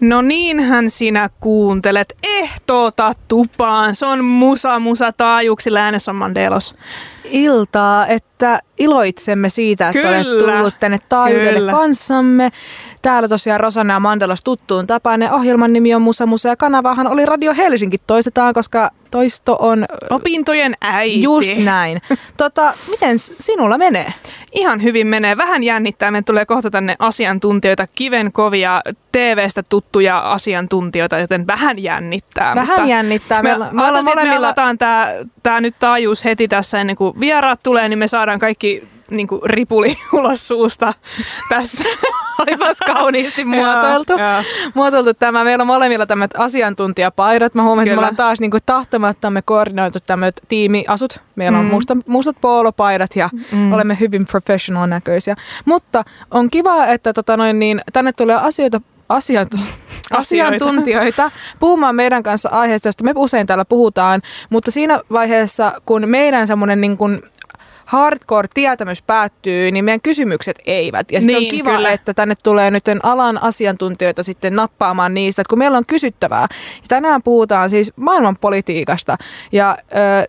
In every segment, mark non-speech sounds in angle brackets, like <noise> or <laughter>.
No niinhän sinä kuuntelet. Ehtoota tupaan. Se on musa musa taajuuksilla äänessä on Mandelos. Iltaa, että iloitsemme siitä, että Kyllä, olet tullut tänne taajuudelle kyllä. kanssamme. Täällä tosiaan Rosanna ja Mandelos tuttuun tapaan. Ja ohjelman nimi on Musa Musa ja kanavahan oli Radio Helsinki toistetaan, koska toisto on Opintojen äiti. just näin. <laughs> Tota, miten sinulla menee? Ihan hyvin menee. Vähän jännittää. Meille tulee kohta tänne asiantuntijoita, kivenkovia, TV-stä tuttuja asiantuntijoita, joten vähän jännittää. Vähän mutta jännittää. Me, Me, me, me me molemmilla... avataan tämä tää nyt taajuus heti tässä ennen kuin vieraat tulee, niin me saadaan kaikki niin kuin ripuli <laughs> ulos suusta tässä. <laughs> Olipas kauniisti muotoiltu. Joo. muotoiltu tämä. Meillä on molemmilla tämmöiset asiantuntijapaidot. Mä huomaan, että me ollaan taas niin kuin tahtomattamme koordinoitu tämmöiset tiimiasut. Meillä on Mm. musta, mustat poolopaidat ja Mm. olemme hyvin professional näköisiä. Mutta on kiva, että tota noin, niin, tänne tulee asioita, asiantu- asiantuntijoita puhumaan meidän kanssa aiheesta, josta me usein täällä puhutaan, mutta siinä vaiheessa, kun meidän semmoinen niin kuin hardcore-tietämys päättyy, niin meidän kysymykset eivät. Ja Niin, on kiva, kyllä. että tänne tulee nyt alan asiantuntijoita sitten nappaamaan niistä, että kun meillä on kysyttävää. Ja tänään puhutaan siis maailmanpolitiikasta. Ja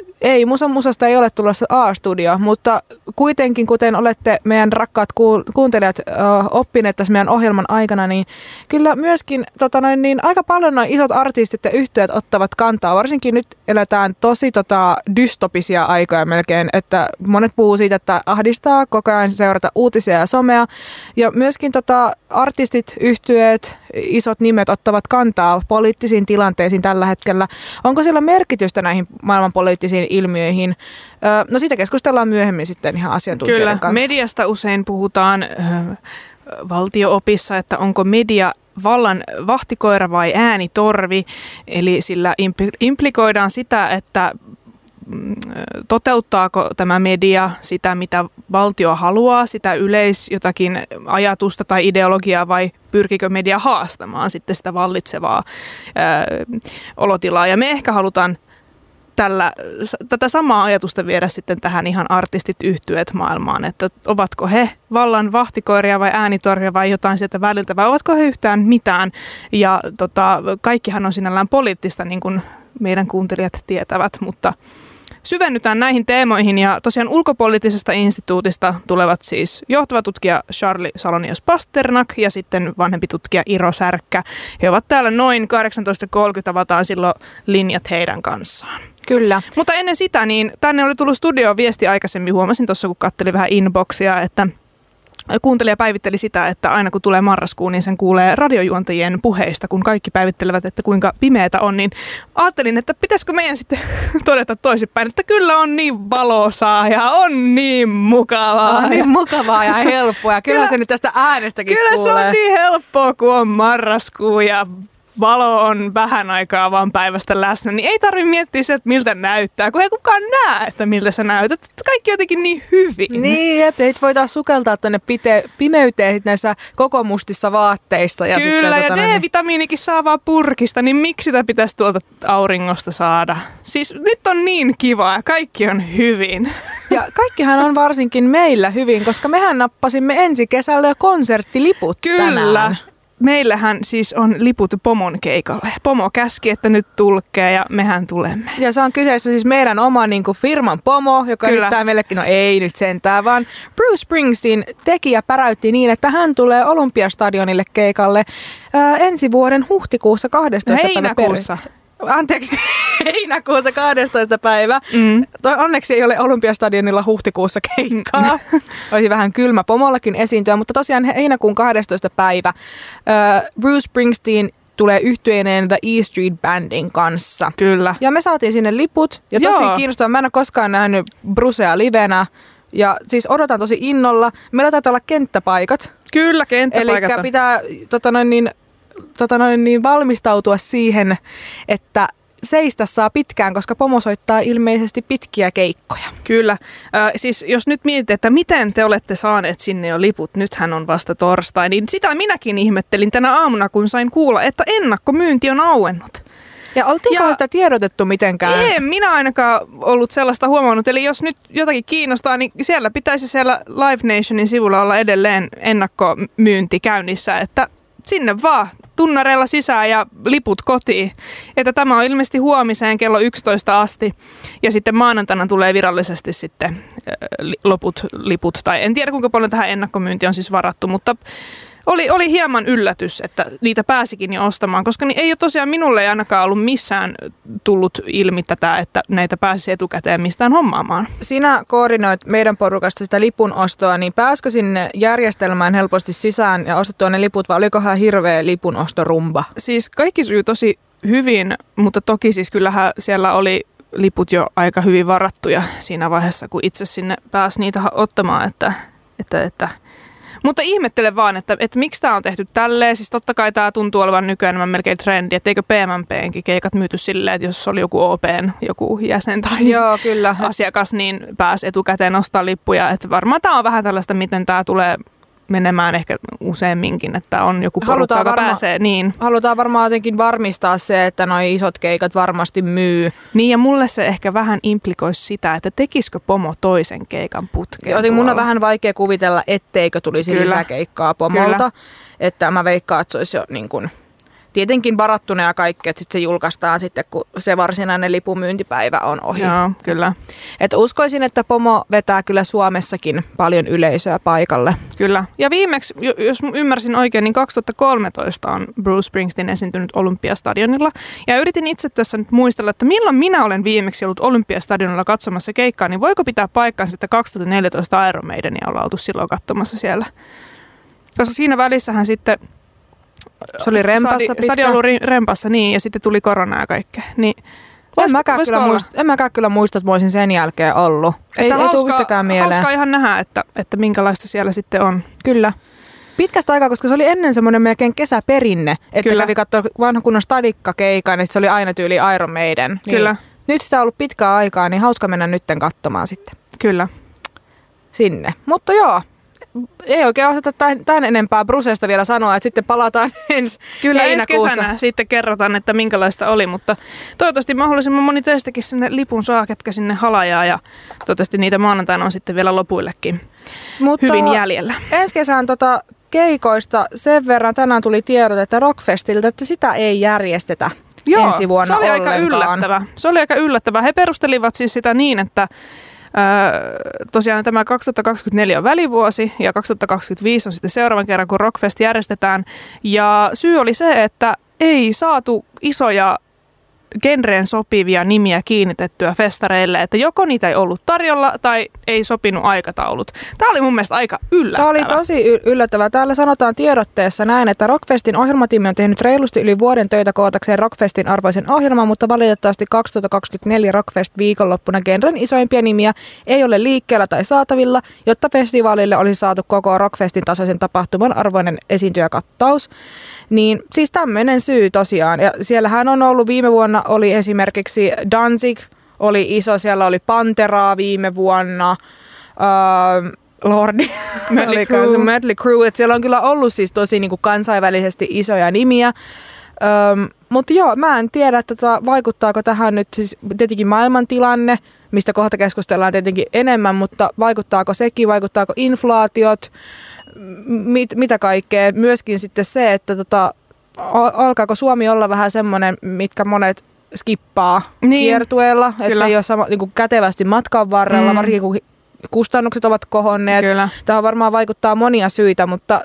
ö, ei, Musa Musasta ei ole tulossa A-studio, mutta kuitenkin, kuten olette meidän rakkaat kuuntelijat oppineet tässä meidän ohjelman aikana, niin kyllä myöskin tota noin, niin aika paljon noin isot artistit ja yhtiöt ottavat kantaa. Varsinkin nyt eletään tosi tota, dystopisia aikoja melkein, että monet puhuu siitä, että ahdistaa koko ajan seurata uutisia ja somea. Ja myöskin tota, artistit, yhtyöt, isot nimet ottavat kantaa poliittisiin tilanteisiin tällä hetkellä. Onko sillä merkitystä näihin maailmanpoliittisiin ilmiöihin? Ö, No siitä keskustellaan myöhemmin sitten ihan asiantuntijoiden Kyllä, kanssa. mediasta usein puhutaan äh, valtioopissa, että onko media vallan vahtikoira vai äänitorvi, eli sillä impli- implikoidaan sitä, että toteuttaako tämä media sitä, mitä valtio haluaa, sitä yleis jotakin ajatusta tai ideologiaa vai pyrkikö media haastamaan sitten sitä vallitsevaa ää, olotilaa. Ja me ehkä halutaan tällä, tätä samaa ajatusta viedä sitten tähän ihan artistit yhtyöt maailmaan, että ovatko he vallan vahtikoiria vai äänitorvia vai jotain sieltä väliltä vai ovatko he yhtään mitään. Ja tota, kaikkihan on sinällään poliittista, niin kuin meidän kuuntelijat tietävät, mutta syvennytään näihin teemoihin ja tosiaan ulkopoliittisesta instituutista tulevat siis johtava tutkija Charlie Salonius Pasternak ja sitten vanhempi tutkija Iro Särkkä. He ovat täällä noin 18.30, avataan silloin linjat heidän kanssaan. Kyllä. Mutta ennen sitä, niin tänne oli tullut studioon viesti aikaisemmin, huomasin tuossa kun kattelin vähän inboxia, että kuuntelija päivitteli sitä, että aina kun tulee marraskuu, niin sen kuulee radiojuontajien puheista, kun kaikki päivittelevät, että kuinka pimeätä on, niin ajattelin, että pitäisikö meidän sitten <laughs> todeta toisinpäin, että kyllä on niin valosaa ja on niin mukavaa. On ja niin mukavaa ja helppoa. Ja kyllähän Kyllä- se nyt tästä äänestäkin Kyllä se kuulee. on niin helppoa, kun on marraskuu ja valo on vähän aikaa vaan päivästä läsnä, niin ei tarvi miettiä se, että miltä näyttää, kun ei kukaan näe, että miltä sä näytät. Kaikki jotenkin niin hyvin. Niin, jep, ei voi taas sukeltaa tänne pite- pimeyteen sit näissä koko mustissa vaatteissa. Ja Kyllä, sitten, ja tota, niin- D-vitamiinikin saa vaan purkista, niin miksi sitä pitäisi tuolta auringosta saada? Siis nyt on niin kiva ja kaikki on hyvin. <laughs> Ja kaikkihan on varsinkin meillä hyvin, koska mehän nappasimme ensi kesällä jo konserttiliput Kyllä. tänään. Meillähän siis on liput pomon keikalle. Pomo käski, että nyt tulkee ja mehän tulemme. Ja se on kyseessä siis meidän oma niin kuin firman pomo, joka Kyllä. esittää meillekin, no ei nyt sentään, vaan Bruce Springsteen tekijä päräytti niin, että hän tulee Olympiastadionille keikalle ää, ensi vuoden huhtikuussa 12. päivä Heinäkuussa. per- Anteeksi, <laughs> heinäkuussa 12. päivä. Mm. Toi onneksi ei ole Olympiastadionilla huhtikuussa keikkaa. <laughs> Olisi vähän kylmä pomollakin esiintyä, mutta tosiaan heinäkuun 12. päivä äh, Bruce Springsteen tulee yhtyeineen The E Street Bandin kanssa. Kyllä. Ja me saatiin sinne liput. Ja tosi Joo. kiinnostavaa. Mä en ole koskaan nähnyt Brucea livenä. Ja siis odotan tosi innolla. Meillä taitaa olla kenttäpaikat. Kyllä, Eli kenttäpaikat on. pitää tota noin, niin, tota noin, niin valmistautua siihen, että seistä saa pitkään, koska pomo soittaa ilmeisesti pitkiä keikkoja. Kyllä. Äh, siis jos nyt mietit, että miten te olette saaneet sinne jo liput, nythän on vasta torstai, niin sitä minäkin ihmettelin tänä aamuna, kun sain kuulla, että ennakkomyynti on auennut. Ja oltiinko Ja- sitä tiedotettu mitenkään? En minä ainakaan ollut sellaista huomannut. Eli jos nyt jotakin kiinnostaa, niin siellä pitäisi siellä Live Nationin sivulla olla edelleen ennakkomyynti käynnissä, että sinne vaan tunnareilla sisään ja liput kotiin. Että tämä on ilmeisesti huomiseen kello 11 asti ja sitten maanantaina tulee virallisesti sitten loput liput. Tai en tiedä kuinka paljon tähän ennakkomyynti on siis varattu, mutta oli, oli hieman yllätys, että niitä pääsikin jo ostamaan, koska niin ei ole tosiaan minulle ei ainakaan ollut missään tullut ilmi tätä, että näitä pääsi etukäteen mistään hommaamaan. Sinä koordinoit meidän porukasta sitä lipun ostoa, niin pääskö sinne järjestelmään helposti sisään ja ostettua ne liput, vai olikohan hirveä lipun ostorumba? Siis kaikki sujuu tosi hyvin, mutta toki siis kyllähän siellä oli liput jo aika hyvin varattuja siinä vaiheessa, kun itse sinne pääsi niitä ottamaan, että, että, että mutta ihmettelen vaan, että, että miksi tämä on tehty tälleen. Siis totta kai tämä tuntuu olevan nykyään melkein trendi, että eikö PMMPnkin keikat myyty silleen, että jos oli joku OPn joku jäsen tai Joo, kyllä. asiakas, niin pääsi etukäteen ostaa lippuja. Että varmaan tämä on vähän tällaista, miten tämä tulee menemään ehkä useamminkin, että on joku porukka, joka varma, pääsee. Niin. Halutaan varmaan jotenkin varmistaa se, että nuo isot keikat varmasti myy. Niin ja mulle se ehkä vähän implikoisi sitä, että tekisikö pomo toisen keikan putkeen Joten mun on vähän vaikea kuvitella, etteikö tulisi Kyllä. lisäkeikkaa pomolta. Kyllä. Että mä veikkaan, että se olisi jo niin kuin tietenkin varattuna ja kaikki, että sit se julkaistaan sitten, kun se varsinainen lipumyyntipäivä on ohi. Joo, kyllä. Et uskoisin, että Pomo vetää kyllä Suomessakin paljon yleisöä paikalle. Kyllä. Ja viimeksi, jos ymmärsin oikein, niin 2013 on Bruce Springsteen esiintynyt Olympiastadionilla. Ja yritin itse tässä nyt muistella, että milloin minä olen viimeksi ollut Olympiastadionilla katsomassa keikkaa, niin voiko pitää paikkansa, että 2014 Iron Maidenia ollaan oltu silloin katsomassa siellä. Koska siinä välissähän sitten se oli rempassa Stadi, pitkä. Stadion oli rempassa, niin, ja sitten tuli korona ja kaikkea. Niin, en mäkään, kyllä muista, en mäkään kyllä muista, että mä olisin sen jälkeen ollut. Ei, ei hauska, tule yhtäkään mieleen. Hauskaa ihan nähdä, että, että minkälaista siellä sitten on. Kyllä. Pitkästä aikaa, koska se oli ennen semmoinen melkein kesäperinne, että Kyllä. kävi katsoa vanha kunnon stadikkakeikan, että se oli aina tyyli Iron Maiden. Niin Kyllä. Nyt sitä on ollut pitkää aikaa, niin hauska mennä nytten katsomaan sitten. Kyllä. Sinne. Mutta joo, ei oikein osata tämän, tämän enempää Bruseesta vielä sanoa, että sitten palataan <laughs> ensi Kyllä ensi kesänä sitten kerrotaan, että minkälaista oli, mutta toivottavasti mahdollisimman moni teistäkin sinne lipun saa, ketkä sinne halajaa ja toivottavasti niitä maanantaina on sitten vielä lopuillekin mutta hyvin jäljellä. Ensi kesän tota keikoista sen verran tänään tuli tiedot, että Rockfestiltä, että sitä ei järjestetä Joo, ensi vuonna se oli ollenkaan. aika yllättävä. Se oli aika yllättävä. He perustelivat siis sitä niin, että tosiaan tämä 2024 on välivuosi ja 2025 on sitten seuraavan kerran, kun Rockfest järjestetään. Ja syy oli se, että ei saatu isoja genreen sopivia nimiä kiinnitettyä festareille, että joko niitä ei ollut tarjolla tai ei sopinut aikataulut. Tämä oli mun mielestä aika yllättävä. Tämä oli tosi yllättävää. Täällä sanotaan tiedotteessa näin, että Rockfestin ohjelmatiimi on tehnyt reilusti yli vuoden töitä kootakseen Rockfestin arvoisen ohjelman, mutta valitettavasti 2024 Rockfest viikonloppuna genren isoimpia nimiä ei ole liikkeellä tai saatavilla, jotta festivaalille olisi saatu koko Rockfestin tasoisen tapahtuman arvoinen esiintyjäkattaus. Niin siis tämmöinen syy tosiaan. Ja siellähän on ollut viime vuonna oli esimerkiksi Danzig, oli iso, siellä oli Panteraa viime vuonna, uh, Lordi, Medley Crew. Medley Crew, että siellä on kyllä ollut siis tosi niin kuin kansainvälisesti isoja nimiä. Um, mutta joo, mä en tiedä, että tota, vaikuttaako tähän nyt siis tietenkin maailmantilanne, mistä kohta keskustellaan tietenkin enemmän, mutta vaikuttaako sekin, vaikuttaako inflaatiot, mit, mitä kaikkea. Myöskin sitten se, että tota, alkaako Suomi olla vähän semmoinen, mitkä monet skippaa niin, kiertueella, että se ei ole sama, niin kuin kätevästi matkan varrella, mm. varsinkin kun kustannukset ovat kohonneet. Kyllä. Tähän varmaan vaikuttaa monia syitä, mutta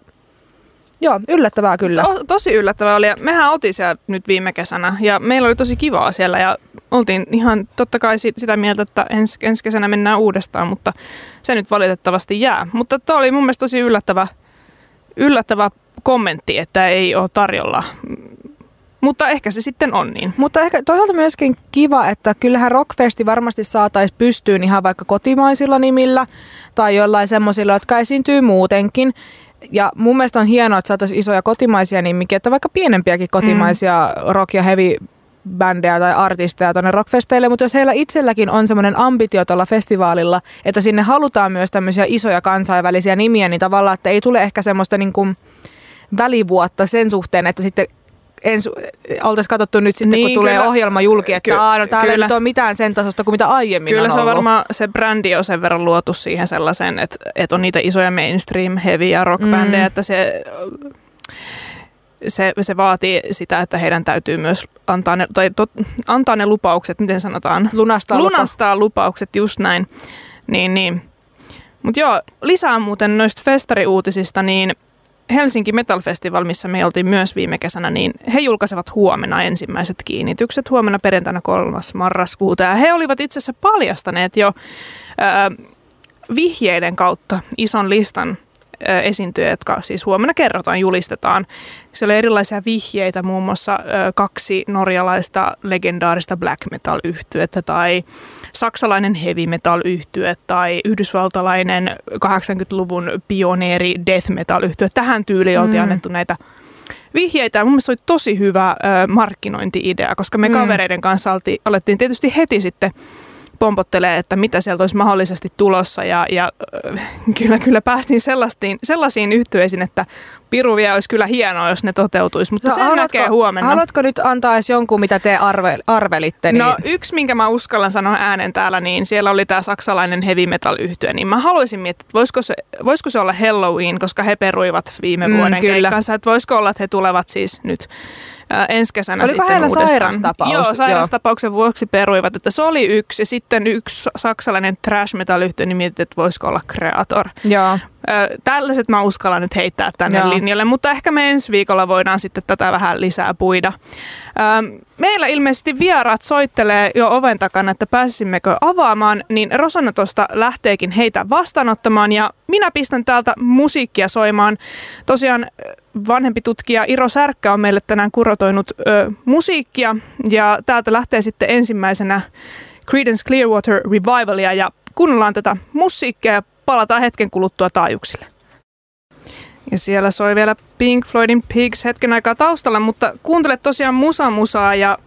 Joo, yllättävää kyllä. To, tosi yllättävää oli. Mehän oltiin siellä nyt viime kesänä ja meillä oli tosi kivaa siellä ja oltiin ihan totta kai sitä mieltä, että ens, ensi kesänä mennään uudestaan, mutta se nyt valitettavasti jää. Mutta tuo oli mun mielestä tosi yllättävä, yllättävä kommentti, että ei ole tarjolla mutta ehkä se sitten on niin. Mutta ehkä toisaalta myöskin kiva, että kyllähän Rockfesti varmasti saataisiin pystyyn ihan vaikka kotimaisilla nimillä tai jollain semmoisilla, jotka esiintyy muutenkin. Ja mun mielestä on hienoa, että saataisiin isoja kotimaisia nimikin, että vaikka pienempiäkin kotimaisia mm. rock- ja heavy bändejä tai artisteja tuonne rockfesteille, mutta jos heillä itselläkin on semmoinen ambitio tuolla festivaalilla, että sinne halutaan myös tämmöisiä isoja kansainvälisiä nimiä, niin tavallaan, että ei tule ehkä semmoista niin kuin välivuotta sen suhteen, että sitten ens, oltaisiin katsottu nyt sitten, niin, kun tulee kyllä, ohjelma julki, että ky- Aa, no, täällä kyllä. ei nyt ole mitään sen tasosta kuin mitä aiemmin Kyllä on se on varmaan, se brändi on sen verran luotu siihen sellaisen, että, että on niitä isoja mainstream heavy ja rockbändejä, mm. että se se, se vaatii sitä, että heidän täytyy myös antaa ne, tai tot, antaa ne lupaukset, miten sanotaan? Lunastaa, Lunastaa lupa. lupaukset, just näin. Niin, niin. Mutta joo, lisää muuten noista festariuutisista, niin Helsinki Metal Festival, missä me oltiin myös viime kesänä, niin he julkaisevat huomenna ensimmäiset kiinnitykset, huomenna perjantaina 3. marraskuuta. Ja he olivat itse asiassa paljastaneet jo ää, vihjeiden kautta ison listan esiintyjä, jotka siis huomenna kerrotaan, julistetaan. Siellä oli erilaisia vihjeitä, muun muassa kaksi norjalaista legendaarista black metal yhtyettä tai saksalainen heavy metal yhtye tai yhdysvaltalainen 80-luvun pioneeri death metal yhtye. Tähän tyyliin oltiin mm. annettu näitä vihjeitä. Mun mielestä se oli tosi hyvä markkinointi-idea, koska me mm. kavereiden kanssa alettiin tietysti heti sitten pompottelee, että mitä sieltä olisi mahdollisesti tulossa ja, ja kyllä, kyllä päästiin sellaisiin, sellaisiin yhtyeisiin, että Piru vielä olisi kyllä hienoa, jos ne toteutuisi, mutta no, sen haluatko, näkee huomenna. Haluatko nyt antaa edes jonkun, mitä te arve, arvelitte? Niin? No yksi, minkä mä uskallan sanoa äänen täällä, niin siellä oli tämä saksalainen heavy metal yhtye, niin mä haluaisin miettiä, että voisiko se, voisiko se olla Halloween, koska he peruivat viime mm, vuoden kyllä. keikkansa, että voisiko olla, että he tulevat siis nyt ensi kesänä Oliko sitten uudestaan. sairastapaus? Joo, sairastapauksen Joo. vuoksi peruivat, että se oli yksi. Sitten yksi saksalainen trash metal yhtye, niin mietit, että voisiko olla Creator. Joo. Tällaiset mä uskallan nyt heittää tänne Joo. linjalle, mutta ehkä me ensi viikolla voidaan sitten tätä vähän lisää puida. Meillä ilmeisesti vieraat soittelee jo oven takana, että pääsisimmekö avaamaan, niin Rosanotosta lähteekin heitä vastaanottamaan ja minä pistän täältä musiikkia soimaan. Tosiaan vanhempi tutkija Iro Särkkä on meille tänään kurotoinut ö, musiikkia ja täältä lähtee sitten ensimmäisenä Creedence Clearwater Revivalia ja kuunnellaan tätä musiikkia ja palataan hetken kuluttua taajuuksille. Ja siellä soi vielä Pink Floydin Pigs hetken aikaa taustalla, mutta kuuntele tosiaan Musa Musaa ja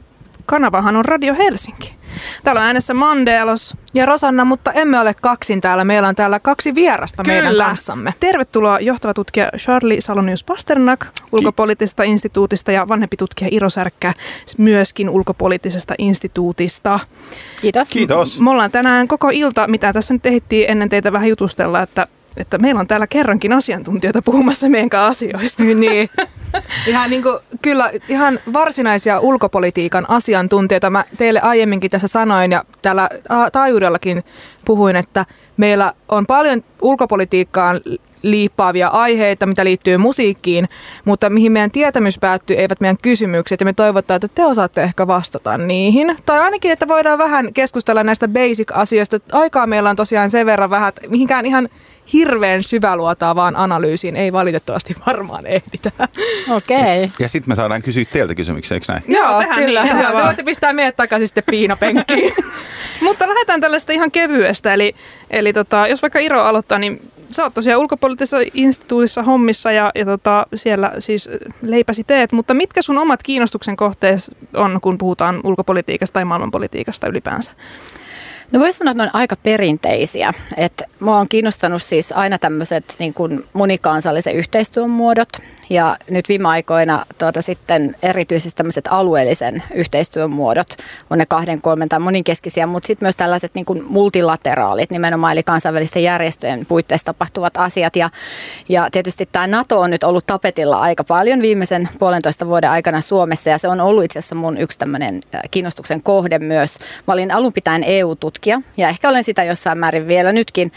kanavahan on Radio Helsinki. Täällä on äänessä Mandelos. Ja Rosanna, mutta emme ole kaksin täällä. Meillä on täällä kaksi vierasta Kyllä. meidän kanssamme. Tervetuloa johtava tutkija Charlie Salonius Pasternak ulkopoliittisesta instituutista ja vanhempi tutkija Iro Särkkä myöskin ulkopoliittisesta instituutista. Kiitos. Kiitos. Me ollaan tänään koko ilta, mitä tässä nyt ehdittiin ennen teitä vähän jutustella, että että meillä on täällä kerrankin asiantuntijoita puhumassa meidän asioista. <laughs> niin. Ihan niin kuin, kyllä ihan varsinaisia ulkopolitiikan asiantuntijoita. Mä teille aiemminkin tässä sanoin ja täällä taajuudellakin puhuin, että meillä on paljon ulkopolitiikkaan liippaavia aiheita, mitä liittyy musiikkiin, mutta mihin meidän tietämys päättyy, eivät meidän kysymykset, ja me toivotaan, että te osaatte ehkä vastata niihin. Tai ainakin, että voidaan vähän keskustella näistä basic-asioista. Aikaa meillä on tosiaan sen verran vähän, että mihinkään ihan hirveän syväluotaavaan analyysiin ei valitettavasti varmaan ehditä. Okei. Okay. Ja sitten me saadaan kysyä teiltä kysymyksiä, eikö näin? Joo, Joo kyllä. Niin, Te voitte pistää meidät takaisin sitten piinapenkkiin. <laughs> Mutta lähdetään tällaista ihan kevyestä. Eli, eli tota, jos vaikka Iro aloittaa, niin sä oot tosiaan ulkopoliittisessa instituutissa hommissa ja, ja tota, siellä siis leipäsi teet, mutta mitkä sun omat kiinnostuksen kohteet on, kun puhutaan ulkopolitiikasta tai maailmanpolitiikasta ylipäänsä? No voisi sanoa, että ne on aika perinteisiä. Et mua on kiinnostanut siis aina tämmöiset niin monikansallisen yhteistyön muodot. Ja nyt viime aikoina tuota, sitten erityisesti tämmöiset alueellisen yhteistyön muodot on ne kahden, kolmen tai moninkeskisiä, mutta sitten myös tällaiset niin kuin multilateraalit nimenomaan, eli kansainvälisten järjestöjen puitteissa tapahtuvat asiat. Ja, ja tietysti tämä NATO on nyt ollut tapetilla aika paljon viimeisen puolentoista vuoden aikana Suomessa, ja se on ollut itse asiassa mun yksi tämmöinen kiinnostuksen kohde myös. Mä olin alun pitäen EU-tutkija, ja ehkä olen sitä jossain määrin vielä nytkin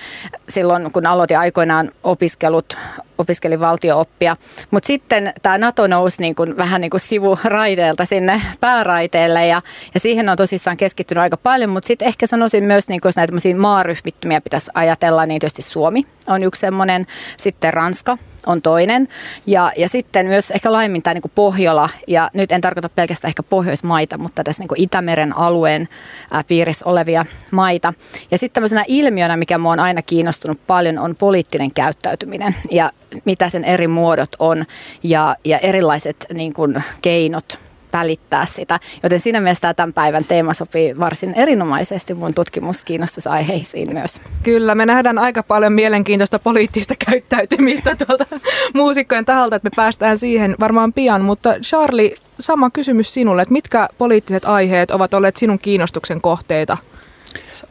silloin, kun aloitin aikoinaan opiskelut opiskelin valtiooppia. Mutta sitten tämä NATO nousi niin kuin, vähän niin kuin sivuraiteelta sinne pääraiteelle ja, ja siihen on tosissaan keskittynyt aika paljon. Mutta sitten ehkä sanoisin myös, niin kuin, jos näitä maaryhmittymiä pitäisi ajatella, niin tietysti Suomi on yksi semmoinen, sitten Ranska on toinen. Ja, ja sitten myös ehkä laajemmin tämä niin Pohjola, ja nyt en tarkoita pelkästään ehkä Pohjoismaita, mutta tässä niin Itämeren alueen ää, piirissä olevia maita. Ja sitten tämmöisenä ilmiönä, mikä mua on aina kiinnostunut paljon, on poliittinen käyttäytyminen ja mitä sen eri muodot on ja, ja erilaiset niin kuin, keinot välittää sitä. Joten siinä mielessä tämän päivän teema sopii varsin erinomaisesti mun tutkimuskiinnostusaiheisiin myös. Kyllä, me nähdään aika paljon mielenkiintoista poliittista käyttäytymistä tuolta <laughs> muusikkojen taholta, että me päästään siihen varmaan pian. Mutta Charlie, sama kysymys sinulle, että mitkä poliittiset aiheet ovat olleet sinun kiinnostuksen kohteita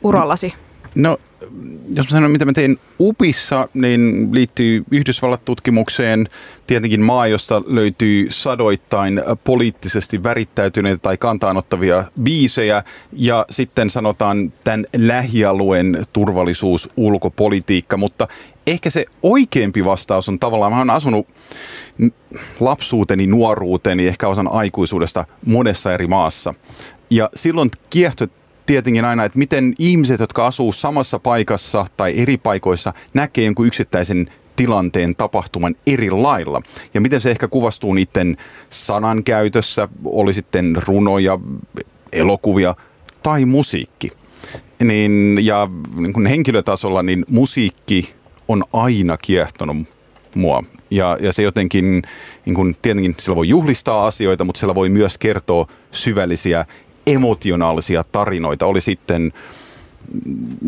urallasi? No jos mä sanon, mitä mä tein UPissa, niin liittyy Yhdysvallat-tutkimukseen. Tietenkin maa, josta löytyy sadoittain poliittisesti värittäytyneitä tai kantaanottavia biisejä. Ja sitten sanotaan tämän lähialueen turvallisuus, ulkopolitiikka. Mutta ehkä se oikeampi vastaus on tavallaan, mä oon asunut lapsuuteni, nuoruuteni, ehkä osan aikuisuudesta monessa eri maassa. Ja silloin kiehto tietenkin aina, että miten ihmiset, jotka asuu samassa paikassa tai eri paikoissa, näkee jonkun yksittäisen tilanteen tapahtuman eri lailla. Ja miten se ehkä kuvastuu niiden sanankäytössä, oli sitten runoja, elokuvia tai musiikki. Niin, ja niin kuin henkilötasolla niin musiikki on aina kiehtonut mua. Ja, ja se jotenkin, niin kuin, tietenkin sillä voi juhlistaa asioita, mutta sillä voi myös kertoa syvällisiä emotionaalisia tarinoita. Oli sitten 9-11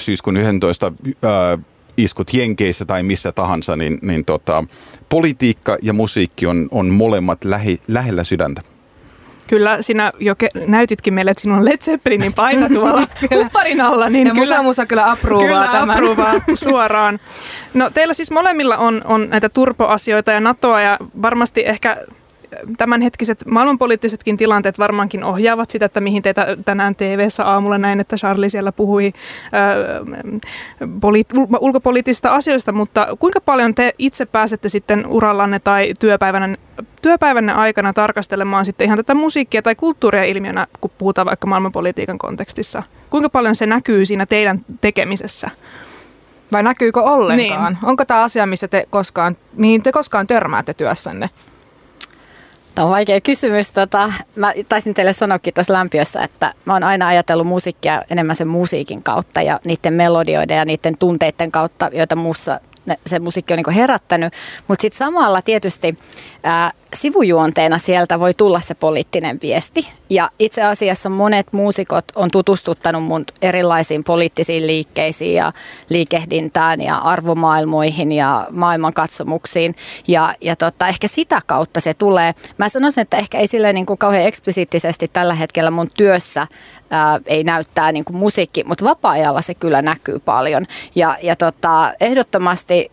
syyskuun 11 ää, iskut Jenkeissä tai missä tahansa, niin, niin tota, politiikka ja musiikki on, on molemmat lähi, lähellä sydäntä. Kyllä, sinä jo ke- näytitkin meille, että sinulla on Led Zeppelinin paita tuolla <laughs> kupparin alla. Niin ja kyllä, musa, musa kyllä approovaa kyllä tämän. Approovaa <laughs> suoraan. No teillä siis molemmilla on, on näitä turpoasioita ja NATOa ja varmasti ehkä tämänhetkiset maailmanpoliittisetkin tilanteet varmaankin ohjaavat sitä, että mihin teitä tänään TV-ssä aamulla näin, että Charlie siellä puhui äh, poli- ulkopoliittisista asioista, mutta kuinka paljon te itse pääsette sitten urallanne tai työpäivänä, työpäivänne aikana tarkastelemaan sitten ihan tätä musiikkia tai kulttuuria ilmiönä, kun puhutaan vaikka maailmanpolitiikan kontekstissa? Kuinka paljon se näkyy siinä teidän tekemisessä? Vai näkyykö ollenkaan? Niin. Onko tämä asia, missä te koskaan, mihin te koskaan törmäätte työssänne? Tämä on vaikea kysymys. Tota, mä taisin teille sanoakin tuossa lämpiössä, että mä oon aina ajatellut musiikkia enemmän sen musiikin kautta ja niiden melodioiden ja niiden tunteiden kautta, joita muussa se musiikki on niin herättänyt. Mutta sitten samalla tietysti ää, sivujuonteena sieltä voi tulla se poliittinen viesti. Ja itse asiassa monet muusikot on tutustuttanut mun erilaisiin poliittisiin liikkeisiin ja liikehdintään ja arvomaailmoihin ja maailmankatsomuksiin. Ja, ja tota, ehkä sitä kautta se tulee. Mä sanoisin, että ehkä ei sille niin kuin kauhean eksplisiittisesti tällä hetkellä mun työssä ää, ei näyttää niin kuin musiikki, mutta vapaa-ajalla se kyllä näkyy paljon. Ja, ja tota, ehdottomasti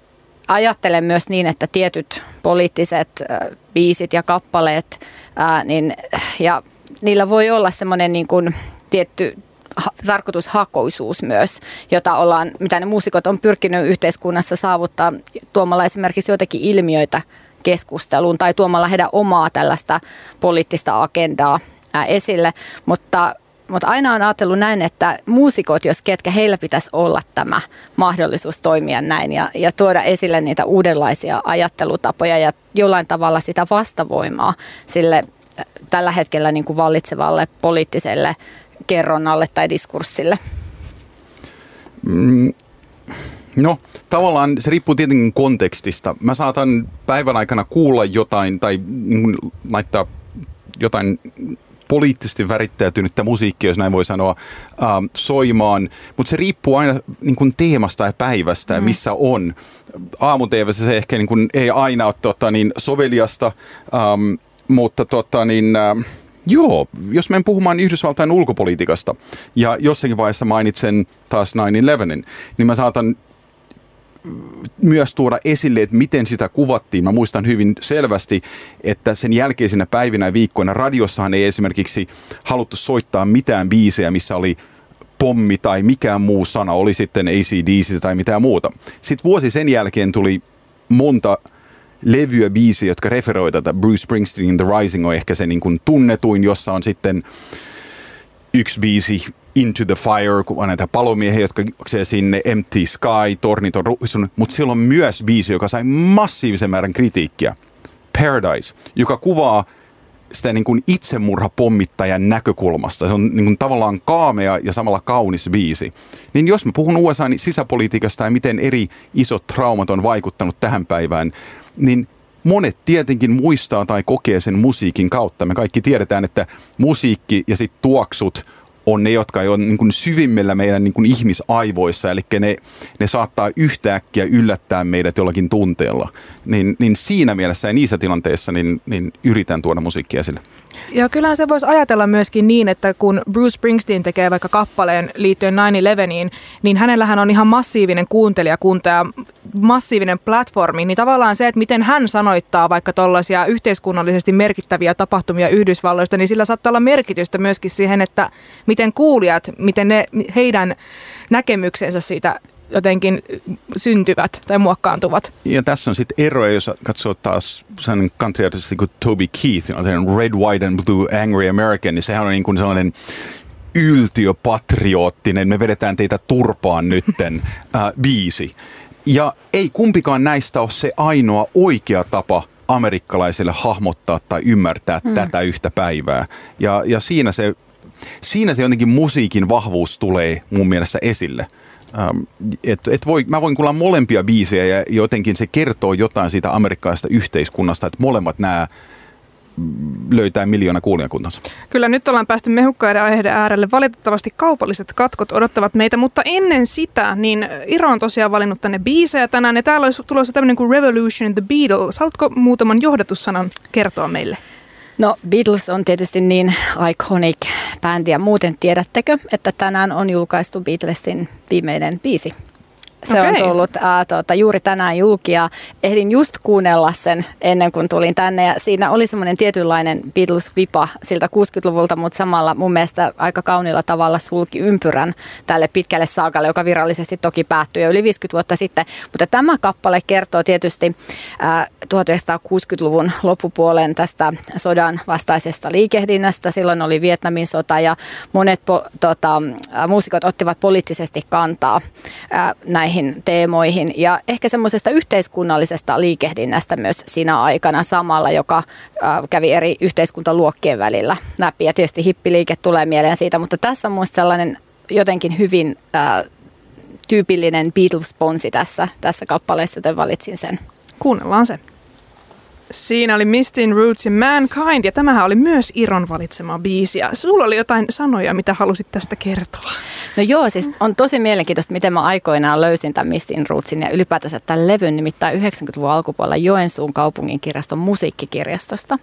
ajattelen myös niin, että tietyt poliittiset ää, biisit ja kappaleet, ää, niin, ja niillä voi olla semmoinen niin kuin tietty ha- tarkoitushakoisuus myös, jota ollaan, mitä ne muusikot on pyrkinyt yhteiskunnassa saavuttaa tuomalla esimerkiksi joitakin ilmiöitä keskusteluun tai tuomalla heidän omaa tällaista poliittista agendaa esille, mutta mutta aina on ajatellut näin, että muusikot, jos ketkä, heillä pitäisi olla tämä mahdollisuus toimia näin ja, ja tuoda esille niitä uudenlaisia ajattelutapoja ja jollain tavalla sitä vastavoimaa sille äh, tällä hetkellä niin kuin vallitsevalle poliittiselle kerronnalle tai diskurssille. Mm, No, tavallaan se riippuu tietenkin kontekstista. Mä saatan päivän aikana kuulla jotain tai niin laittaa jotain poliittisesti värittäytynyttä musiikkia, jos näin voi sanoa, ähm, soimaan, mutta se riippuu aina niin kuin teemasta ja päivästä, mm. missä on. aamu se ehkä niin kuin, ei aina ole tota, niin soveliasta, ähm, mutta tota, niin, äh, Joo, jos menen puhumaan Yhdysvaltain ulkopolitiikasta ja jossakin vaiheessa mainitsen taas 9-11, niin mä saatan myös tuoda esille, että miten sitä kuvattiin. Mä muistan hyvin selvästi, että sen jälkeisinä päivinä ja viikkoina radiossahan ei esimerkiksi haluttu soittaa mitään biisejä, missä oli pommi tai mikään muu sana, oli sitten ACDC tai mitään muuta. Sitten vuosi sen jälkeen tuli monta levyä, biisiä, jotka referoi tätä. Bruce Springsteenin The Rising on ehkä se niin kuin tunnetuin, jossa on sitten yksi biisi Into the Fire, kun on näitä palomiehiä, jotka se sinne Empty Sky, tornit on ruisunut, mutta siellä on myös biisi, joka sai massiivisen määrän kritiikkiä. Paradise, joka kuvaa sitä niin kuin itsemurhapommittajan näkökulmasta. Se on niin kuin tavallaan kaamea ja samalla kaunis biisi. Niin jos mä puhun USA sisäpolitiikasta ja miten eri isot traumat on vaikuttanut tähän päivään, niin monet tietenkin muistaa tai kokee sen musiikin kautta. Me kaikki tiedetään, että musiikki ja sitten tuoksut on ne, jotka on niin kuin syvimmällä meidän niin kuin ihmisaivoissa, eli ne, ne saattaa yhtäkkiä yllättää meidät jollakin tunteella. Niin, niin siinä mielessä ja niissä tilanteissa niin, niin yritän tuoda musiikkia esille. Ja kyllähän se voisi ajatella myöskin niin, että kun Bruce Springsteen tekee vaikka kappaleen liittyen 9-11, niin hänellähän on ihan massiivinen kuuntelijakunta ja massiivinen platformi, niin tavallaan se, että miten hän sanoittaa vaikka tuollaisia yhteiskunnallisesti merkittäviä tapahtumia Yhdysvalloista, niin sillä saattaa olla merkitystä myöskin siihen, että miten kuulijat, miten ne, heidän näkemyksensä siitä jotenkin syntyvät tai muokkaantuvat. Ja tässä on sitten ero, jos katsoo taas sellainen country artisti kuin Toby Keith, on Red, White and Blue Angry American, niin sehän on niin kuin sellainen yltiöpatriottinen, me vedetään teitä turpaan nytten <laughs> äh, biisi. Ja ei kumpikaan näistä ole se ainoa oikea tapa amerikkalaisille hahmottaa tai ymmärtää hmm. tätä yhtä päivää. Ja, ja siinä, se, siinä se jotenkin musiikin vahvuus tulee mun mielestä esille. Ähm, et, et voi, mä voin kuulla molempia biisejä ja jotenkin se kertoo jotain siitä amerikkalaisesta yhteiskunnasta, että molemmat nämä löytää miljoona kuulijakuntansa. Kyllä nyt ollaan päästy mehukkaiden aiheiden äärelle. Valitettavasti kaupalliset katkot odottavat meitä, mutta ennen sitä, niin Iro on tosiaan valinnut tänne biisejä tänään. Ja täällä olisi tulossa tämmöinen kuin Revolution in the Beatles. Haluatko muutaman johdatussanan kertoa meille? No Beatles on tietysti niin iconic bändi ja muuten tiedättekö, että tänään on julkaistu Beatlesin viimeinen biisi se okay. on tullut ää, tuota, juuri tänään julki ja ehdin just kuunnella sen ennen kuin tulin tänne. Ja siinä oli semmoinen tietynlainen Beatles-vipa siltä 60-luvulta, mutta samalla mun mielestä aika kaunilla tavalla sulki ympyrän tälle pitkälle saakalle, joka virallisesti toki päättyi jo yli 50 vuotta sitten. Mutta tämä kappale kertoo tietysti ää, 1960-luvun loppupuolen tästä sodan vastaisesta liikehdinnästä. Silloin oli Vietnamin sota ja monet po, tota, muusikot ottivat poliittisesti kantaa ää, näihin näihin teemoihin ja ehkä semmoisesta yhteiskunnallisesta liikehdinnästä myös siinä aikana samalla, joka kävi eri yhteiskuntaluokkien välillä läpi. Ja tietysti hippiliike tulee mieleen siitä, mutta tässä on minusta sellainen jotenkin hyvin äh, tyypillinen Beatles-ponsi tässä, tässä kappaleessa, joten valitsin sen. Kuunnellaan se. Siinä oli Mistin Roots ja Mankind, ja tämähän oli myös Iron valitsema biisi. Ja sulla oli jotain sanoja, mitä halusit tästä kertoa. No joo, siis on tosi mielenkiintoista, miten mä aikoinaan löysin tämän Mistin Rootsin ja ylipäätänsä tämän levyn, nimittäin 90-luvun alkupuolella Joensuun kaupungin kirjaston musiikkikirjastosta.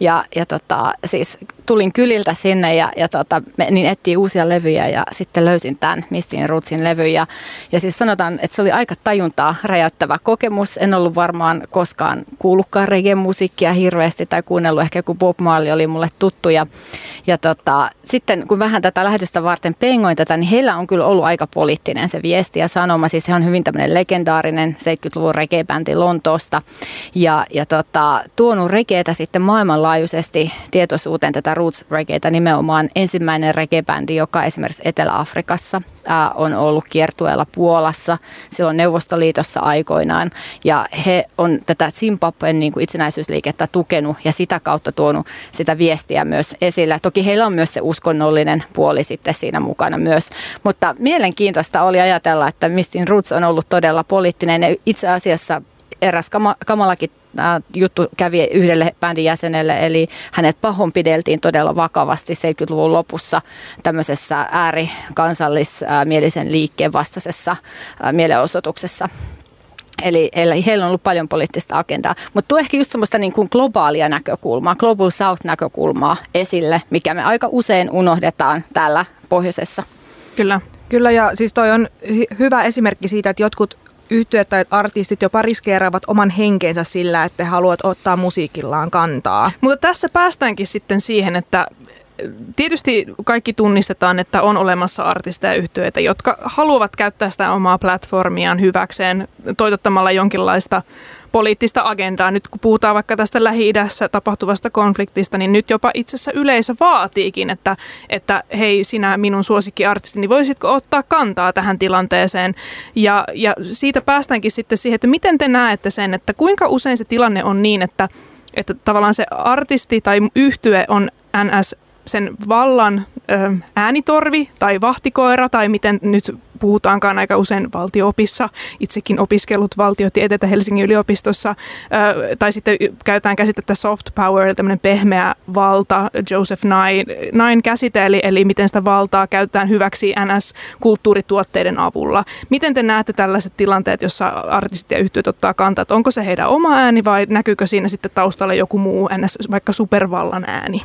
Ja, ja tota, siis tulin kyliltä sinne ja, ja tota, niin etsii uusia levyjä ja sitten löysin tämän Mistin Rootsin levyn. Ja, ja siis sanotaan, että se oli aika tajuntaa räjäyttävä kokemus. En ollut varmaan koskaan kuullutkaan reggae-musiikkia hirveästi tai kuunnellut ehkä kun Bob Marley oli mulle tuttu. Ja, ja tota, sitten kun vähän tätä lähetystä varten pengoin tätä, niin heillä on kyllä ollut aika poliittinen se viesti ja sanoma. Siis he on hyvin tämmöinen legendaarinen 70-luvun reggae-bändi Lontoosta ja, ja tota, tuonut reggaetä sitten maailmanlaajuisesti tietoisuuteen tätä roots reggaetä nimenomaan ensimmäinen reggae-bändi, joka esimerkiksi Etelä-Afrikassa ää, on ollut kiertueella Puolassa, silloin Neuvostoliitossa aikoinaan ja he on tätä Zimbabwen niin kuin itsenäisyysliikettä tukenut ja sitä kautta tuonut sitä viestiä myös esille. Toki heillä on myös se uskonnollinen puoli sitten siinä mukana myös, mutta mielenkiintoista oli ajatella, että Mistin Roots on ollut todella poliittinen ja itse asiassa eräs kamalakin juttu kävi yhdelle bändin jäsenelle, eli hänet pahoinpideltiin todella vakavasti 70-luvun lopussa tämmöisessä äärikansallismielisen liikkeen vastaisessa mielenosoituksessa. Eli, eli heillä on ollut paljon poliittista agendaa. Mutta tuo ehkä just semmoista niin kuin globaalia näkökulmaa, Global South-näkökulmaa esille, mikä me aika usein unohdetaan täällä pohjoisessa. Kyllä. Kyllä ja siis toi on hy- hyvä esimerkki siitä, että jotkut yhtyöt tai artistit jopa riskeeraavat oman henkensä sillä, että haluat ottaa musiikillaan kantaa. Mutta tässä päästäänkin sitten siihen, että tietysti kaikki tunnistetaan, että on olemassa artisteja yhtyöitä, jotka haluavat käyttää sitä omaa platformiaan hyväkseen toitottamalla jonkinlaista poliittista agendaa. Nyt kun puhutaan vaikka tästä Lähi-idässä tapahtuvasta konfliktista, niin nyt jopa itse asiassa yleisö vaatiikin, että, että hei sinä minun suosikkiartistini, voisitko ottaa kantaa tähän tilanteeseen? Ja, ja siitä päästäänkin sitten siihen, että miten te näette sen, että kuinka usein se tilanne on niin, että, että tavallaan se artisti tai yhtye on NS sen vallan äänitorvi tai vahtikoira tai miten nyt puhutaankaan aika usein valtioopissa, itsekin opiskellut valtiotieteitä Helsingin yliopistossa, tai sitten käytetään käsitettä soft power, tämmöinen pehmeä valta, Joseph Nine käsite, eli, eli miten sitä valtaa käytetään hyväksi NS-kulttuurituotteiden avulla. Miten te näette tällaiset tilanteet, jossa artistit ja yhtiöt ottaa kantaa, että onko se heidän oma ääni vai näkyykö siinä sitten taustalla joku muu NS, vaikka supervallan ääni?